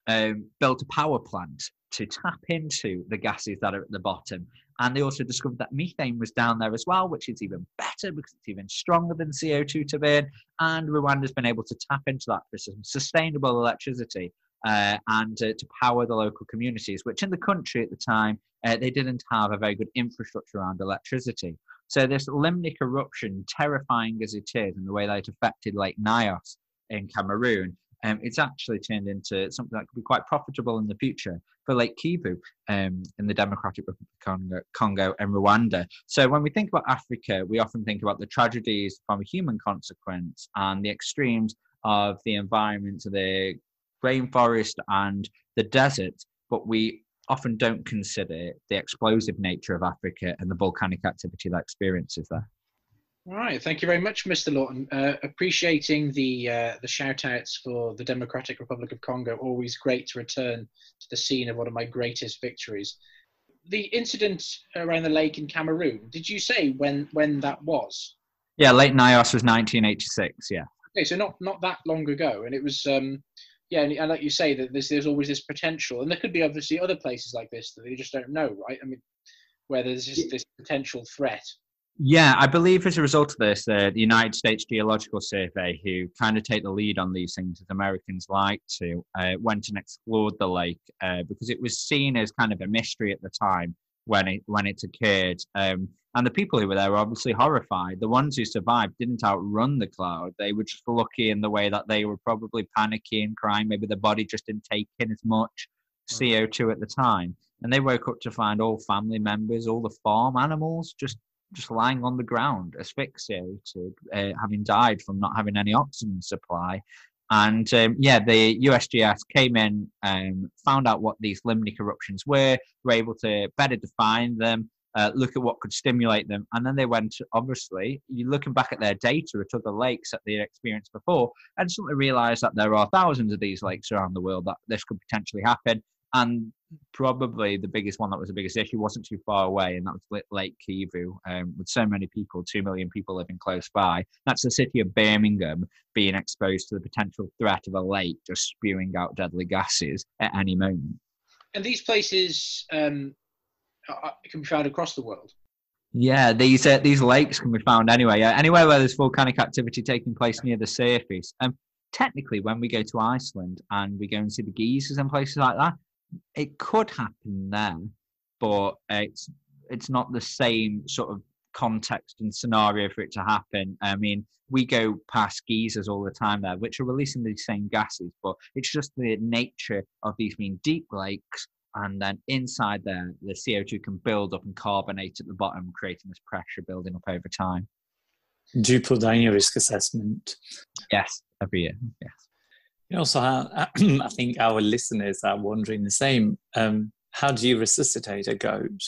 um, built a power plant to tap into the gases that are at the bottom. And they also discovered that methane was down there as well, which is even better because it's even stronger than CO2 to burn. And Rwanda's been able to tap into that for some sustainable electricity uh, and uh, to power the local communities, which in the country at the time, uh, they didn't have a very good infrastructure around electricity. So this limnic eruption, terrifying as it is, and the way that it affected Lake Nyos in Cameroon, um, it's actually turned into something that could be quite profitable in the future for Lake Kivu um, in the Democratic Republic of Congo, and Rwanda. So when we think about Africa, we often think about the tragedies from a human consequence and the extremes of the environment, the rainforest and the desert, but we often don't consider the explosive nature of Africa and the volcanic activity that experiences there. All right, thank you very much, Mr. Lawton. Uh, appreciating the uh, the shout outs for the Democratic Republic of Congo. Always great to return to the scene of one of my greatest victories. The incident around the lake in Cameroon. Did you say when when that was? Yeah, Lake Nyos was 1986. Yeah. Okay, so not not that long ago, and it was um, yeah, and, and like you say that there's there's always this potential, and there could be obviously other places like this that they just don't know, right? I mean, where there's just this potential threat. Yeah, I believe as a result of this, uh, the United States Geological Survey, who kind of take the lead on these things as Americans like to, uh, went and explored the lake uh, because it was seen as kind of a mystery at the time when it when it occurred. Um, and the people who were there were obviously horrified. The ones who survived didn't outrun the cloud. They were just lucky in the way that they were probably panicking, crying. Maybe the body just didn't take in as much CO2 at the time. And they woke up to find all family members, all the farm animals just just lying on the ground, asphyxiated, uh, having died from not having any oxygen supply. And um, yeah, the USGS came in and found out what these limnic eruptions were, were able to better define them, uh, look at what could stimulate them. And then they went, obviously, you're looking back at their data at other lakes that they experienced before, and suddenly realized that there are thousands of these lakes around the world that this could potentially happen and probably the biggest one that was the biggest issue wasn't too far away, and that was Lake Kivu, um, with so many people, two million people living close by. That's the city of Birmingham being exposed to the potential threat of a lake just spewing out deadly gases at any moment. And these places um, can be found across the world. Yeah, these uh, these lakes can be found anywhere. Yeah, anywhere where there's volcanic activity taking place near the surface. And um, technically, when we go to Iceland and we go and see the geysers and places like that, it could happen then, but it's it's not the same sort of context and scenario for it to happen. I mean, we go past geysers all the time there, which are releasing these same gases, but it's just the nature of these being deep lakes. And then inside there, the CO2 can build up and carbonate at the bottom, creating this pressure building up over time. Do you put in your risk assessment? Yes, every year. Yes. You also, I think our listeners are wondering the same. Um, how do you resuscitate a goat?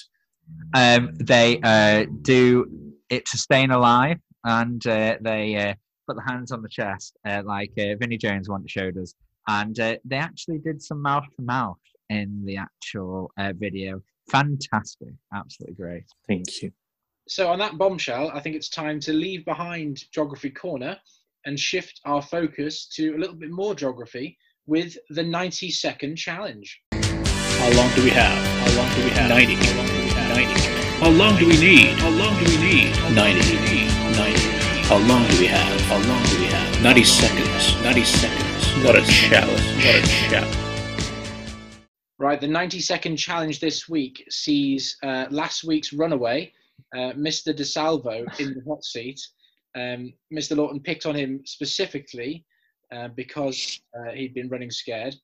Um, they uh, do it to staying alive, and uh, they uh, put the hands on the chest, uh, like uh, Vinnie Jones once showed us. And uh, they actually did some mouth to mouth in the actual video. Fantastic, absolutely great. Thank you. So, on that bombshell, I think it's time to leave behind Geography Corner and shift our focus to a little bit more geography with the 90 second challenge. How long do we have? How long do we have? 90. How long do we have? 90. How long do we need? How long do we need? 90. 90. How long do we have? How long do we have? 90 seconds. 90 seconds. What a challenge. What a challenge. Right, the 90 second challenge this week sees uh, last week's runaway, uh, Mr. DeSalvo, in the hot seat um, Mr. Lawton picked on him specifically uh, because uh, he'd been running scared.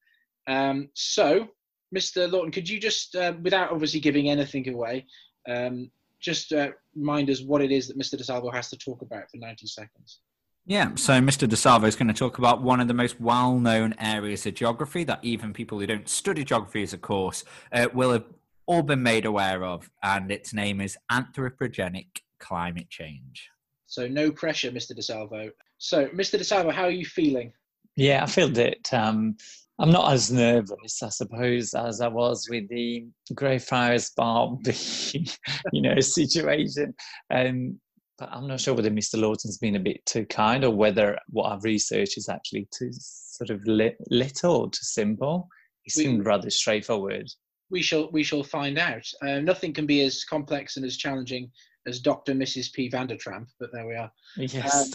Um, so, Mr. Lawton, could you just, uh, without obviously giving anything away, um, just uh, remind us what it is that Mr. DeSalvo has to talk about for 90 seconds? Yeah, so Mr. DeSalvo is going to talk about one of the most well known areas of geography that even people who don't study geography as a course uh, will have all been made aware of, and its name is anthropogenic climate change. So no pressure, Mr. DeSalvo. So, Mr. DeSalvo, how are you feeling? Yeah, I feel that um, I'm not as nervous, I suppose, as I was with the Greyfriars Bobby, you know, situation. Um, but I'm not sure whether Mr. Lawton's been a bit too kind or whether what I've researched is actually too sort of li- little, too simple. It We- seemed rather straightforward. We shall we shall find out. Uh, nothing can be as complex and as challenging as Dr. Mrs. P. Vandertramp, but there we are. Yes,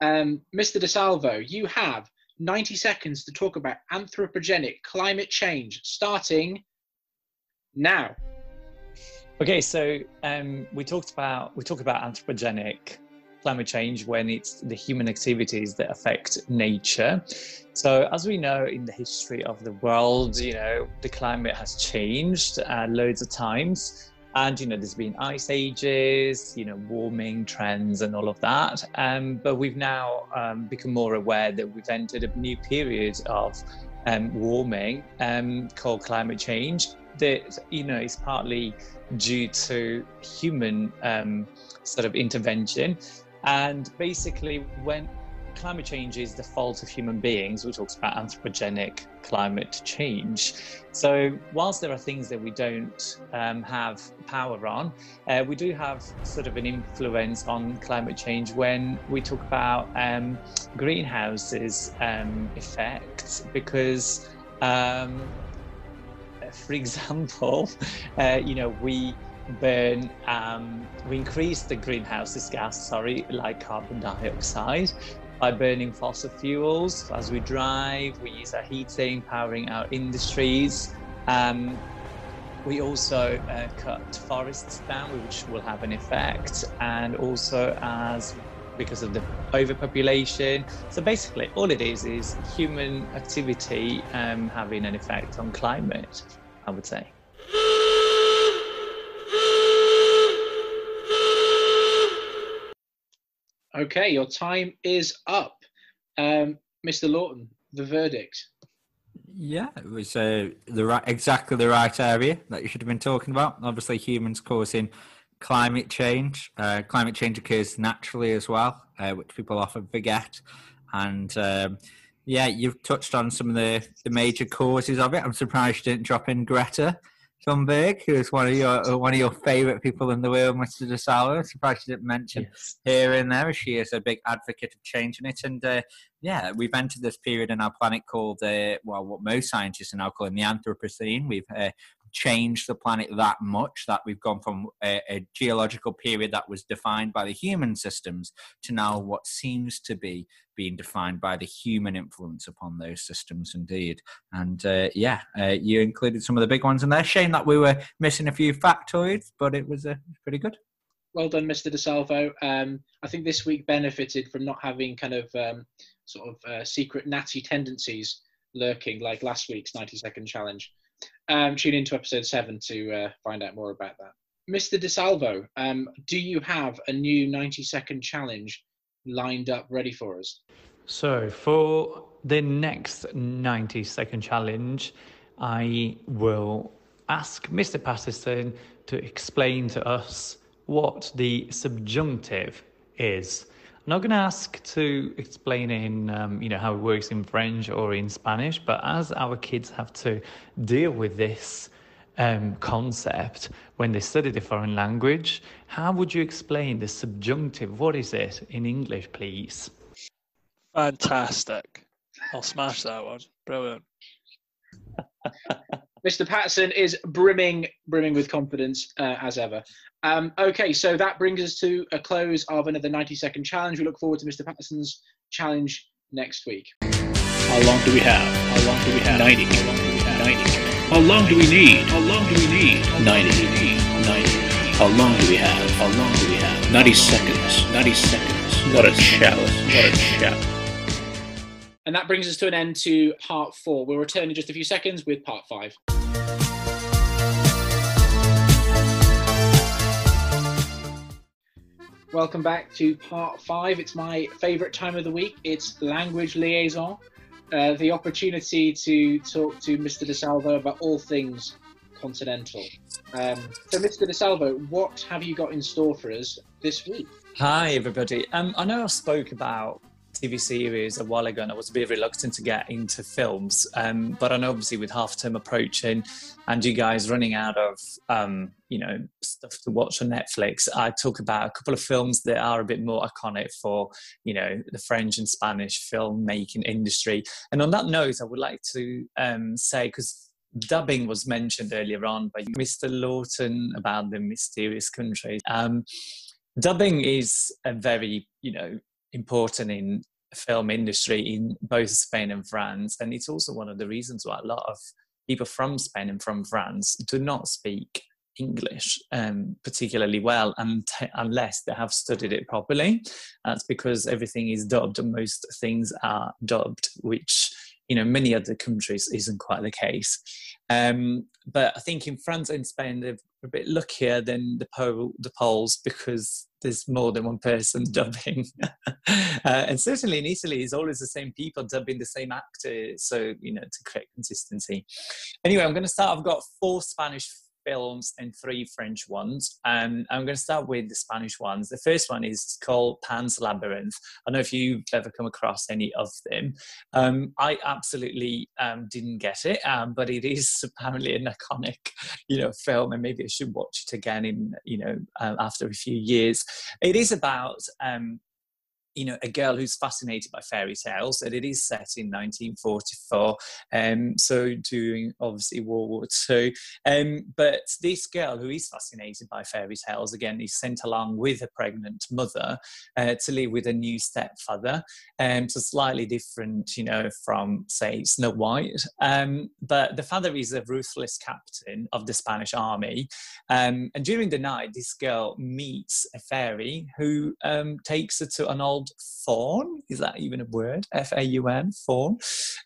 Um, Um, Mr. DeSalvo, you have 90 seconds to talk about anthropogenic climate change, starting now. Okay, so um, we talked about we talk about anthropogenic climate change when it's the human activities that affect nature. So as we know in the history of the world, you know the climate has changed uh, loads of times, and you know there's been ice ages, you know warming trends and all of that. Um, but we've now um, become more aware that we've entered a new period of um, warming um, called climate change. That you know is partly due to human um, sort of intervention. And basically, when climate change is the fault of human beings, we talk about anthropogenic climate change. So, whilst there are things that we don't um, have power on, uh, we do have sort of an influence on climate change when we talk about um, greenhouses um, effects, because um, for example, uh, you know, we burn, um, we increase the greenhouse gas, sorry, like carbon dioxide by burning fossil fuels as we drive, we use our heating, powering our industries. Um, we also uh, cut forests down, which will have an effect, and also as because of the overpopulation. So basically, all it is is human activity um, having an effect on climate. I would say. Okay, your time is up. Um, Mr. Lawton, the verdict. Yeah, it was uh, the right, exactly the right area that you should have been talking about. Obviously, humans causing climate change. Uh, climate change occurs naturally as well, uh, which people often forget. And um, yeah, you've touched on some of the, the major causes of it. I'm surprised you didn't drop in Greta Thunberg, who is one of your one of your favourite people in the world, Mr. DeSalvo. I'm surprised you didn't mention Yes. here and there. She is a big advocate of changing it, and uh, yeah, we've entered this period in our planet called uh, well, what most scientists are now calling the Anthropocene. We've uh, changed the planet that much that we've gone from a, a geological period that was defined by the human systems to now what seems to be being defined by the human influence upon those systems. Indeed, and uh, yeah, uh, you included some of the big ones in there. Shame that we were missing a few factoids, but it was uh, pretty good. Well done, Mr. DeSalvo. Um, I think this week benefited from not having kind of um, sort of uh, secret natty tendencies lurking like last week's 90 second challenge. Um, tune into episode seven to uh, find out more about that. Mr. DeSalvo, um, do you have a new 90 second challenge lined up ready for us? So, for the next 90 second challenge, I will ask Mr. Patterson to explain to us what the subjunctive is. I'm not going to ask to explain in, um, you know, how it works in French or in Spanish, but as our kids have to deal with this um, concept when they study the foreign language, how would you explain the subjunctive? What is it in English, please? Fantastic. I'll smash that one. Brilliant. Mr. Patterson is brimming, brimming with confidence uh, as ever. Um, okay, so that brings us to a close of another 90 second challenge. We look forward to Mr. Patterson's challenge next week. How long do we have? How long do we have? 90. 90. How long do we need? How long do we need? 90. 90. How long do we have? How long do we have? 90 seconds. 90 seconds. What a challenge. What a shout. And that brings us to an end to part four. We'll return in just a few seconds with part five. Welcome back to part five. It's my favourite time of the week. It's language liaison, uh, the opportunity to talk to Mr. DeSalvo about all things continental. Um, so, Mr. DeSalvo, what have you got in store for us this week? Hi, everybody. Um, I know I spoke about TV series a while ago, and I was a bit reluctant to get into films. Um, but I know obviously with half term approaching, and you guys running out of um, you know stuff to watch on Netflix, I talk about a couple of films that are a bit more iconic for you know the French and Spanish filmmaking industry. And on that note, I would like to um, say because dubbing was mentioned earlier on by Mr. Lawton about the mysterious country. Um, dubbing is a very you know important in film industry in both Spain and France, and it's also one of the reasons why a lot of people from Spain and from France do not speak English um, particularly well and unless they have studied it properly. That's because everything is dubbed and most things are dubbed, which you know many other countries isn't quite the case. Um, but I think in France and Spain they're a bit luckier than the, Pole, the Poles because there's more than one person dubbing. uh, and certainly in Italy, it's always the same people dubbing the same actor. So, you know, to create consistency. Anyway, I'm going to start. I've got four Spanish films and three French ones. Um, I'm going to start with the Spanish ones. The first one is called Pan's Labyrinth. I don't know if you've ever come across any of them. Um, I absolutely um, didn't get it, um, but it is apparently an iconic, you know, film, and maybe I should watch it again in, you know, uh, after a few years. It is about um, you know, a girl who's fascinated by fairy tales, and it is set in 1944, um, so during obviously World War II. Um, but this girl who is fascinated by fairy tales, again, is sent along with a pregnant mother uh, to live with a new stepfather. Um, so slightly different, you know, from say Snow White. Um, but the father is a ruthless captain of the Spanish army, um, and during the night, this girl meets a fairy who um, takes her to an old called Faun. Is that even a word? F A U N, Faun,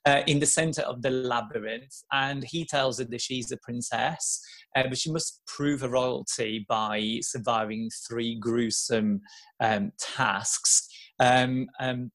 uh, in the center of the labyrinth. And he tells her that she's a princess, uh, but she must prove her royalty by surviving three gruesome um, tasks. Um, um,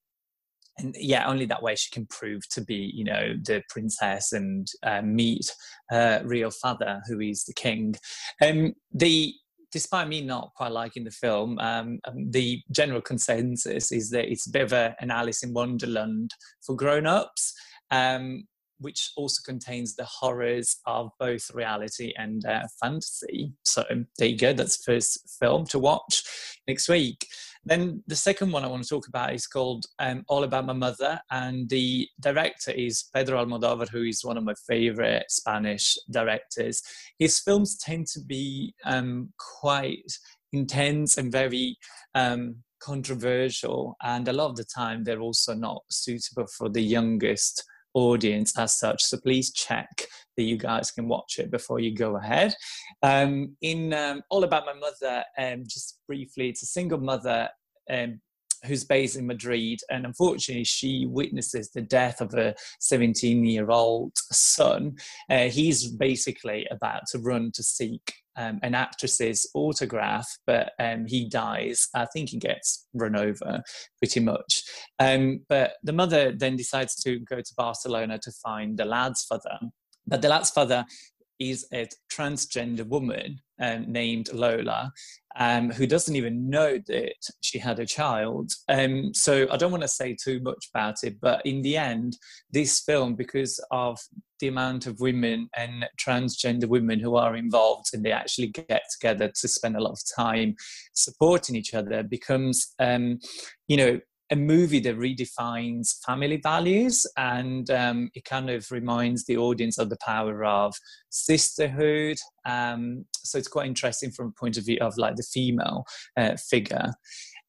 and yeah, only that way she can prove to be, you know, the princess and uh, meet her real father, who is the king. Um, the despite me not quite liking the film, um, um, the general consensus is that it's a bit of a, an Alice in Wonderland for grown-ups, um, which also contains the horrors of both reality and uh, fantasy. So there you go. That's the first film to watch next week. Then the second one I want to talk about is called um, All About My Mother, and the director is Pedro Almodovar, who is one of my favorite Spanish directors. His films tend to be um, quite intense and very um, controversial, and a lot of the time they're also not suitable for the youngest audience as such. So please check that you guys can watch it before you go ahead. Um, in um, All About My Mother, um, just briefly, it's a single mother um, who's based in Madrid, and unfortunately, she witnesses the death of a 17 year old son. Uh, he's basically about to run to seek um, an actress's autograph, but um, he dies. I think he gets run over pretty much. Um, but the mother then decides to go to Barcelona to find the lad's father. But the lad's father is a transgender woman um, named Lola, um, who doesn't even know that she had a child. Um, so I don't want to say too much about it, but in the end, this film, because of the amount of women and transgender women who are involved and they actually get together to spend a lot of time supporting each other, becomes, um, you know, a movie that redefines family values and um, it kind of reminds the audience of the power of sisterhood. Um, so it's quite interesting from a point of view of like the female uh, figure.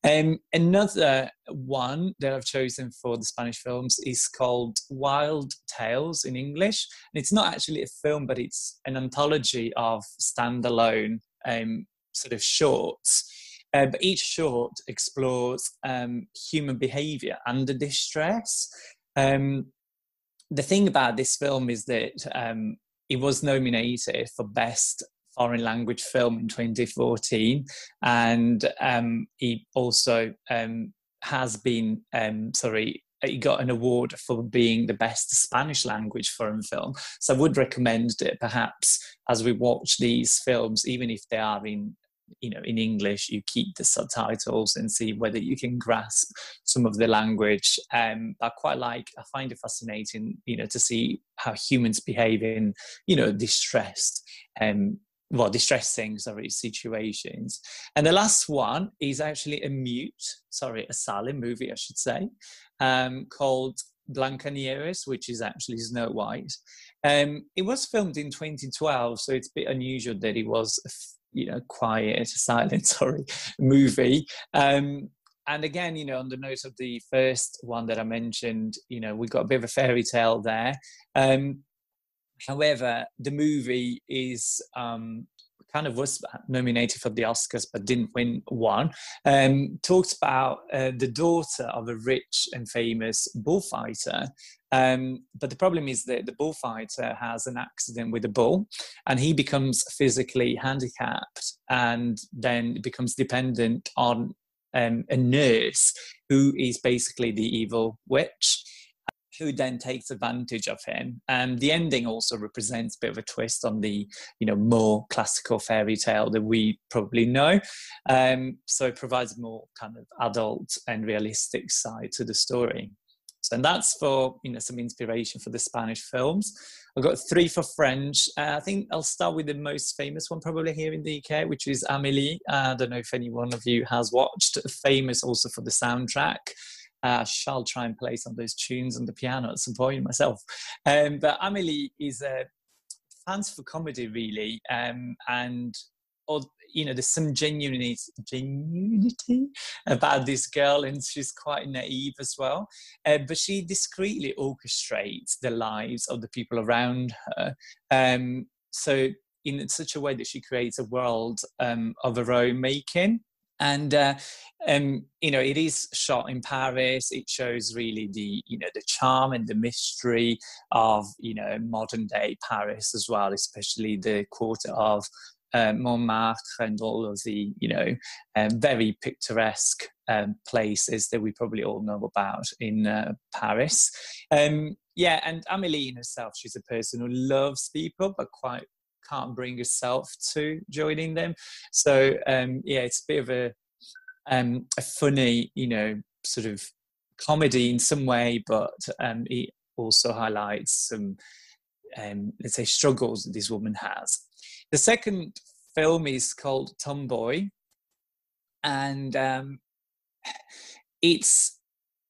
Um, another one that I've chosen for the Spanish films is called Wild Tales in English. And it's not actually a film, but it's an anthology of standalone um, sort of shorts uh, but each short explores um, human behavior under distress. Um, the thing about this film is that um, it was nominated for Best Foreign Language Film in 2014, and um, he also um, has been, um, sorry, it got an award for being the best Spanish language foreign film. So I would recommend it perhaps as we watch these films, even if they are in you know in english you keep the subtitles and see whether you can grasp some of the language um i quite like i find it fascinating you know to see how humans behave in you know distressed um well distressing sorry situations and the last one is actually a mute sorry a silent movie i should say um called Blancanieves, which is actually Snow White. Um, it was filmed in 2012, so it's a bit unusual that it was, you know, quiet, silent, sorry, movie. Um, and again, you know, on the note of the first one that I mentioned, you know, we got a bit of a fairy tale there. Um, however, the movie is um, kind of was nominated for the Oscars but didn't win one, um, talks about uh, the daughter of a rich and famous bullfighter. Um, but the problem is that the bullfighter has an accident with a bull and he becomes physically handicapped and then becomes dependent on um, a nurse who is basically the evil witch who then takes advantage of him. And the ending also represents a bit of a twist on the, you know, more classical fairy tale that we probably know. Um, so it provides a more kind of adult and realistic side to the story. So, and that's for you know some inspiration for the Spanish films. I've got three for French. Uh, I think I'll start with the most famous one probably here in the UK, which is Amélie. Uh, I don't know if any one of you has watched. Famous also for the soundtrack. I shall try and play some of those tunes on the piano at some point myself. Um, but Amelie is a fans for comedy really, um, and or, you know there's some genuinity, genuinity about this girl, and she's quite naive as well. Uh, but she discreetly orchestrates the lives of the people around her. Um, so in such a way that she creates a world um, of her own making and uh, um, you know it is shot in paris. It shows really the you know the charm and the mystery of you know modern day paris as well especially the quarter of uh, montmartre and all of the you know um, very picturesque um, places that we probably all know about in uh, paris. Um, yeah and amelie herself she's a person who loves people but quite can't bring herself to joining them. So um, yeah, it's a bit of a um, a funny, you know, sort of comedy in some way, but um, it also highlights some, um, let's say, struggles that this woman has. The second film is called Tomboy, and um, it's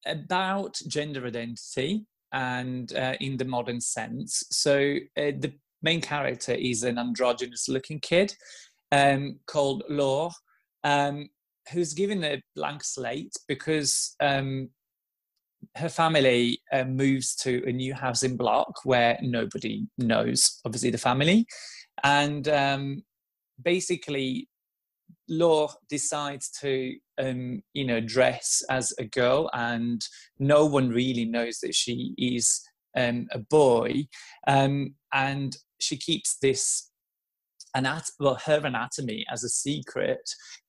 about gender identity and uh, in the modern sense. So uh, the main character is an androgynous looking kid um, called Laure, um, who's given a blank slate because um, her family uh, moves to a new housing block where nobody knows, obviously, the family. And um, basically, Laure decides to, um, you know, dress as a girl, and no one really knows that she is um, a boy. Um, and she keeps this anat- well, her anatomy as a secret.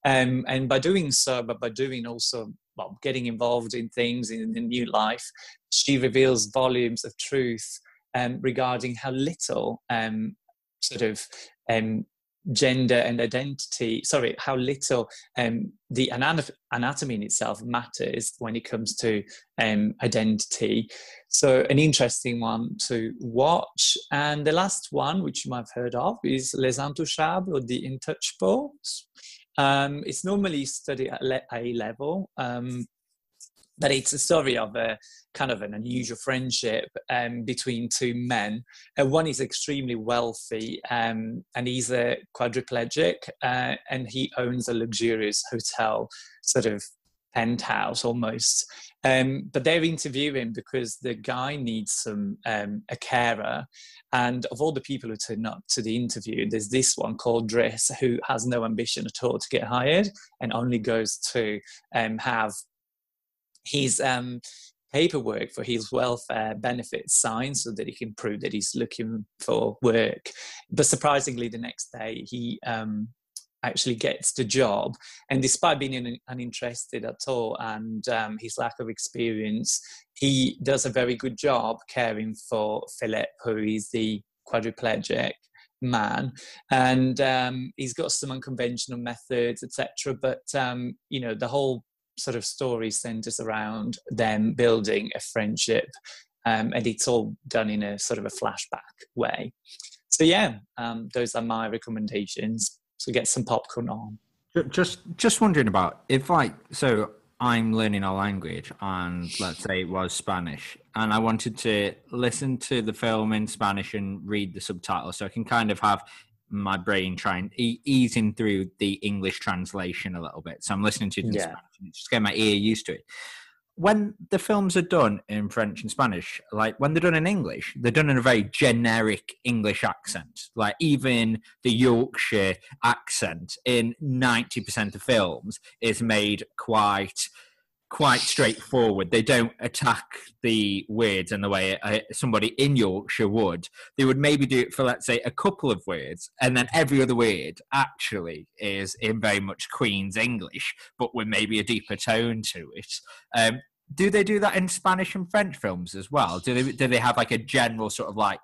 Um, and by doing so, but by doing also, well, getting involved in things in a new life, she reveals volumes of truth um, regarding how little um, sort of um, gender and identity sorry how little um, the anatomy in itself matters when it comes to um, identity. So an interesting one to watch. And the last one which you might have heard of is les intouchables or the intouchables. Um, it's normally studied at a level. Um, but it's a story of a kind of an unusual friendship um, between two men. Uh, one is extremely wealthy um, and he's a quadriplegic uh, and he owns a luxurious hotel, sort of penthouse almost. Um, but they're interviewing because the guy needs some um, a carer, and of all the people who turn up to the interview, there's this one called Driss who has no ambition at all to get hired and only goes to um, have his um, paperwork for his welfare benefits signed so that he can prove that he's looking for work. But surprisingly, the next day he um, actually gets the job, and despite being uninterested at all and um, his lack of experience, he does a very good job caring for Philip, who is the quadriplegic man and um, he's got some unconventional methods etc but um, you know the whole sort of story centers around them building a friendship um, and it's all done in a sort of a flashback way. So yeah um, those are my recommendations. So get some popcorn on. Just just wondering about if i so I'm learning a language, and let's say it was Spanish, and I wanted to listen to the film in Spanish and read the subtitles, so I can kind of have my brain trying e- easing through the English translation a little bit. So I'm listening to it in yeah. Spanish, and just get my ear used to it. When the films are done in French and Spanish, like when they're done in English, they're done in a very generic English accent. Like even the Yorkshire accent in 90% of films is made quite quite straightforward. They don't attack the words in the way somebody in Yorkshire would. They would maybe do it for, let's say, a couple of words, and then every other word actually is in very much Queen's English, but with maybe a deeper tone to it. Um, do they do that in Spanish and French films as well? Do they do they have like a general sort of like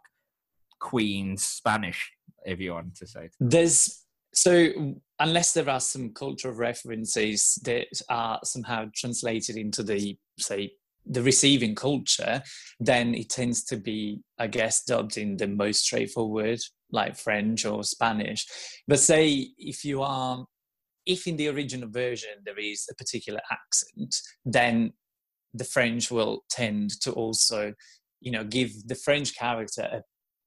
Queen's Spanish, if you want to say? There's so unless there are some cultural references that are somehow translated into the say the receiving culture, then it tends to be, I guess, dubbed in the most straightforward, like French or Spanish. But say if you are, if in the original version there is a particular accent, then the French will tend to also, you know, give the French character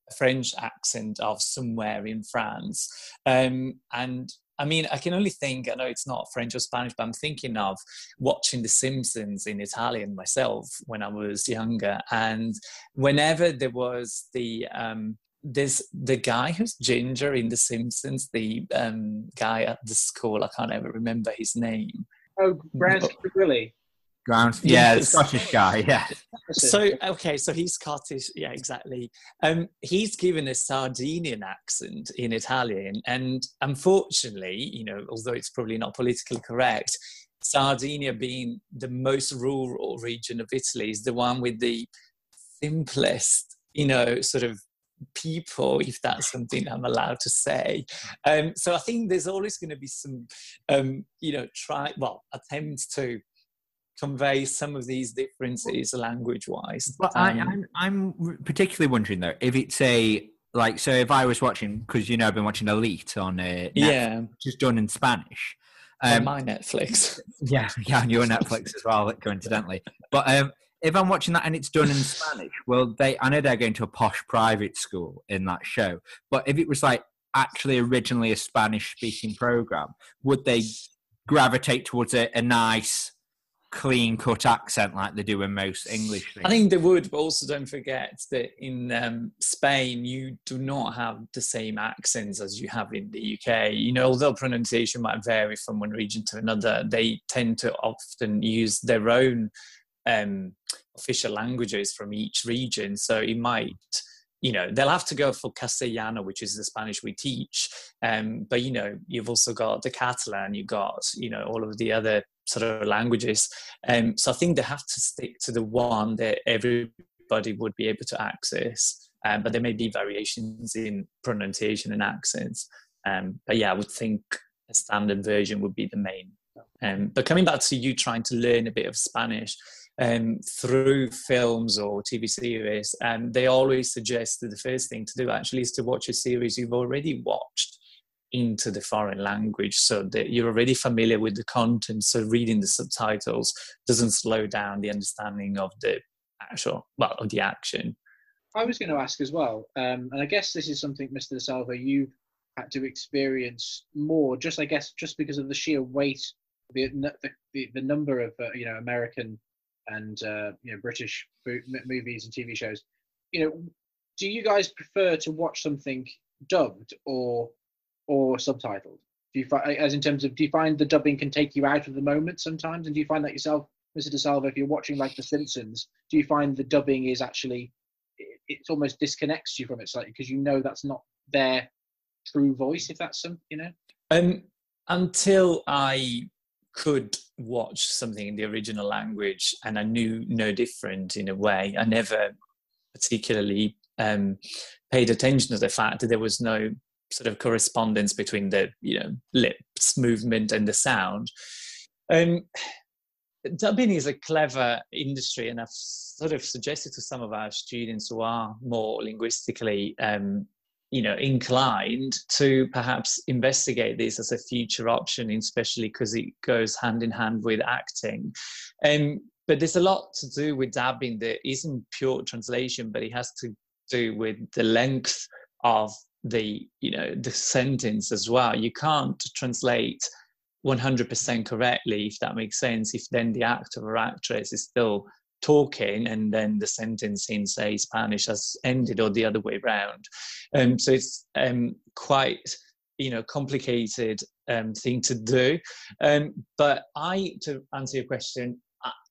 a French accent of somewhere in France. Um, and I mean, I can only think, I know it's not French or Spanish, but I'm thinking of watching The Simpsons in Italian myself when I was younger. And whenever there was the, um, there's the guy who's ginger in The Simpsons, the um, guy at the school, I can't ever remember his name. Oh, Willie. Ground, yeah, Scottish guy, yeah. So okay, so he's Scottish, yeah, exactly. Um, he's given a Sardinian accent in Italian, and unfortunately, you know, although it's probably not politically correct, Sardinia being the most rural region of Italy is the one with the simplest, you know, sort of people, if that's something I'm allowed to say. Um, so I think there's always going to be some, um, you know, try well attempts to convey some of these differences language wise. But um, I, I'm, I'm particularly wondering though if it's a like so if I was watching because you know I've been watching Elite on uh, Netflix, yeah, just done in Spanish. Um, on my Netflix. Yeah, yeah, on your Netflix as well, coincidentally. But um, if I'm watching that and it's done in Spanish, well, they I know they're going to a posh private school in that show. But if it was like actually originally a Spanish speaking program, would they gravitate towards a, a nice clean cut accent like they do in most English things. I think they would, but also don't forget that in um, Spain you do not have the same accents as you have in the UK. You know, although pronunciation might vary from one region to another, they tend to often use their own um, official languages from each region. So it might you know they'll have to go for castellano which is the spanish we teach um, but you know you've also got the catalan you've got you know all of the other sort of languages. Um, so I think they have to stick to the one that everybody would be able to access. Um, but there may be variations in pronunciation and accents. Um, but yeah, I would think a standard version would be the main. Um, but coming back to you trying to learn a bit of Spanish um, through films or TV series, and they always suggest that the first thing to do actually is to watch a series you've already watched into the foreign language so that you're already familiar with the content. So reading the subtitles doesn't slow down the understanding of the actual well of the action. I was going to ask as well um, and i guess this is something mr salva you've had to experience more just i guess just because of the sheer weight the the, the number of uh, you know american and uh, you know british movies and tv shows you know do you guys prefer to watch something dubbed or or subtitled? Do you find, as in terms of, do you find the dubbing can take you out of the moment sometimes? And do you find that yourself, Mr. DeSalvo, if you're watching like The Simpsons, do you find the dubbing is actually, it, it almost disconnects you from it slightly because you know that's not their true voice, if that's some, you know? Um, until I could watch something in the original language and I knew no different in a way, I never particularly um, paid attention to the fact that there was no sort of correspondence between the you know lips movement and the sound. Um, dubbing is a clever industry, and I've sort of suggested to some of our students who are more linguistically um, you know inclined to perhaps investigate this as a future option especially because it goes hand in hand with acting. Um, but there's a lot to do with dubbing that isn't pure translation but it has to do with the length of the you know the sentence as well. You can't translate 100% correctly if that makes sense if then the actor or actress is still talking and then the sentence in say spanish has ended or the other way around. Um, so it's um, quite you know complicated um, thing to do. Um, but i to answer your question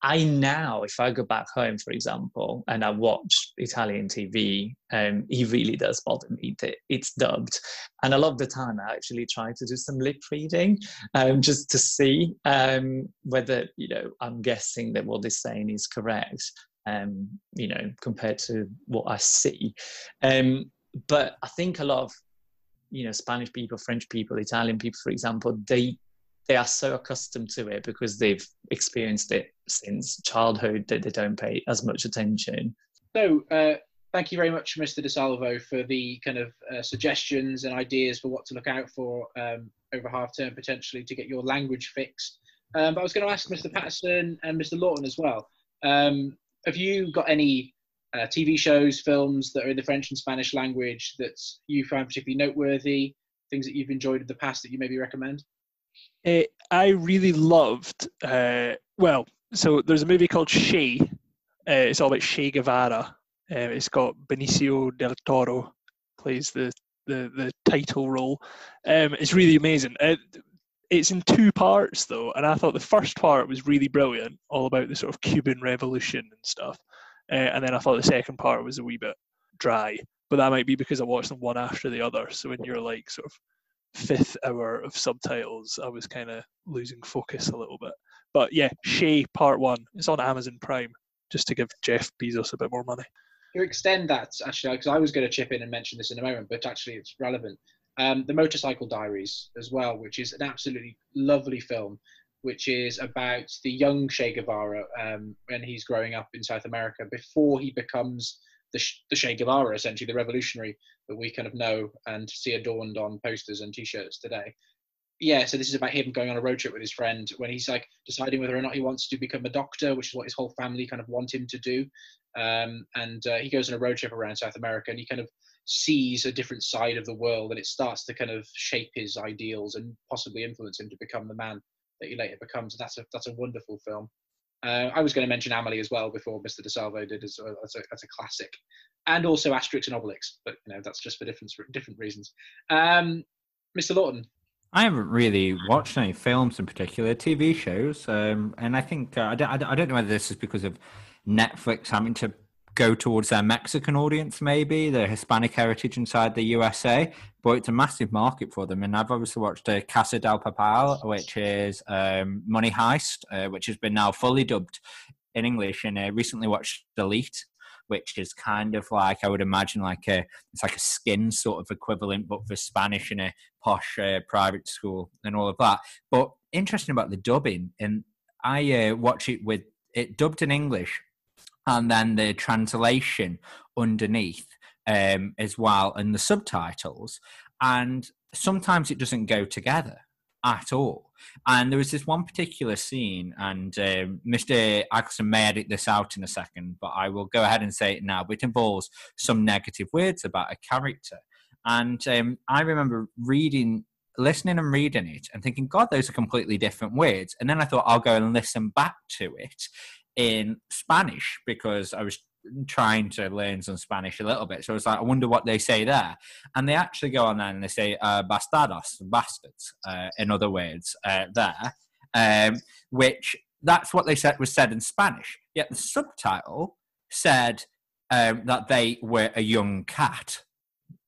I now, if I go back home, for example, and I watch Italian TV, um, it really does bother me that it's dubbed. And a lot of the time, I actually try to do some lip reading um, just to see um, whether, you know, I'm guessing that what they're saying is correct, um, you know, compared to what I see. Um, but I think a lot of, you know, Spanish people, French people, Italian people, for example, they they are so accustomed to it because they've experienced it since childhood that they don't pay as much attention. So, uh, thank you very much, Mr. DeSalvo, for the kind of uh, suggestions and ideas for what to look out for um, over half term potentially to get your language fixed. Um, but I was going to ask Mr. Patterson and Mr. Lawton as well. Um, have you got any uh, TV shows, films that are in the French and Spanish language that you find particularly noteworthy? Things that you've enjoyed in the past that you maybe recommend? Uh, I really loved. Uh, well, so there's a movie called Che. Uh, it's all about Che Guevara. It's got Benicio del Toro plays the the, the title role. Um, it's really amazing. It's in two parts though, and I thought the first part was really brilliant, all about the sort of Cuban Revolution and stuff. And then I thought the second part was a wee bit dry, but that might be because I watched them one after the other. So when you're like sort of fifth hour of subtitles, I was kind of losing focus a little bit. But yeah, Che Part One. It's on Amazon Prime, just to give Jeff Bezos a bit more money. To extend that, actually, because I was going to chip in and mention this in a moment, but actually it's relevant. Um, the Motorcycle Diaries as well, which is an absolutely lovely film, which is about the young Che Guevara um, when he's growing up in South America before he becomes the, the Che Guevara, essentially the revolutionary that we kind of know and see adorned on posters and T-shirts today. Yeah, so this is about him going on a road trip with his friend when he's like deciding whether or not he wants to become a doctor, which is what his whole family kind of want him to do. Um, and uh, he goes on a road trip around South America and he kind of sees a different side of the world and it starts to kind of shape his ideals and possibly influence him to become the man that he later becomes. That's a that's a wonderful film. Uh, I was going to mention Amelie as well before Mr. DeSalvo did as, as, a, as a classic, and also Asterix and Obelix, but you know that's just for different different reasons. Um, Mr. Lawton. I haven't really watched any films in particular, TV shows, um, and I think uh, I, don't, I don't know whether this is because of Netflix having to go towards their Mexican audience, maybe their Hispanic heritage inside the USA. But it's a massive market for them, and I've obviously watched uh, Casa del Papel, which is um, Money Heist, uh, which has been now fully dubbed in English, and I recently watched Elite, which is kind of like I would imagine like a it's like a Skins sort of equivalent, but for Spanish in a posh uh, private school and all of that. But interesting about the dubbing, and I uh, watch it with it dubbed in English and then the translation underneath um, as well and the subtitles. And sometimes it doesn't go together at all. And there was this one particular scene, and um, Mr. Axon may edit this out in a second, but I will go ahead and say it now. But it involves some negative words about a character. And um, I remember reading, listening and reading it and thinking, God, those are completely different words. And then I thought, I'll go and listen back to it in Spanish because I was trying to learn some Spanish a little bit. So I was like, I wonder what they say there. And they actually go on there and they say uh, bastardos, bastards, uh, in other words, uh, there, um, which that's what they said was said in Spanish. Yet the subtitle said um, that they were a young cat.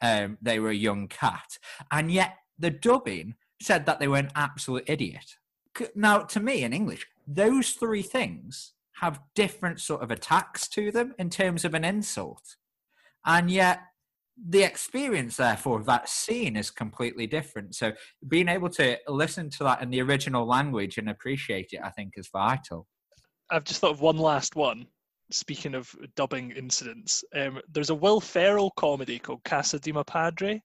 Um, they were a young cat. And yet the dubbing said that they were an absolute idiot. Now, to me in English, those three things have different sort of attacks to them in terms of an insult. And yet, the experience, therefore, of that scene is completely different. So being able to listen to that in the original language and appreciate it, I think, is vital. I've just thought of one last one. Speaking of dubbing incidents, um, there's a Will Ferrell comedy called Casa de Mi Padre,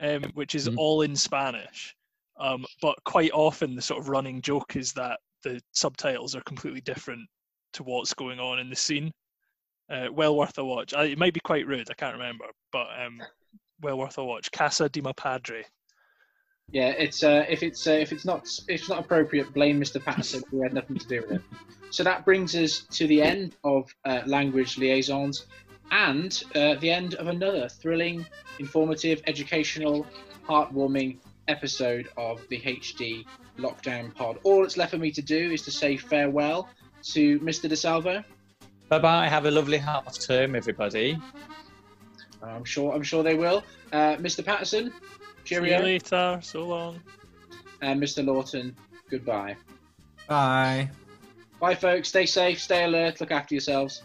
um, which is Mhm. all in Spanish. Um, but quite often, the sort of running joke is that the subtitles are completely different to what's going on in the scene. Uh, well worth a watch. I, it might be quite rude, I can't remember, but um, well worth a watch. Casa de Mi Padre. Yeah, it's uh, if it's uh, if it's not if it's not appropriate, blame Mr. Patterson. we had nothing to do with it. So that brings us to the end of uh, language liaisons, and uh, the end of another thrilling, informative, educational, heartwarming episode of the HD Lockdown Pod. All that's left for me to do is to say farewell to Mr. DeSalvo. Bye bye. Have a lovely half term, everybody. I'm sure I'm sure they will. Uh, Mr. Patterson, See you later. So long. and Mr. Lawton, goodbye. Bye. Bye, folks. Stay safe, stay alert, look after yourselves.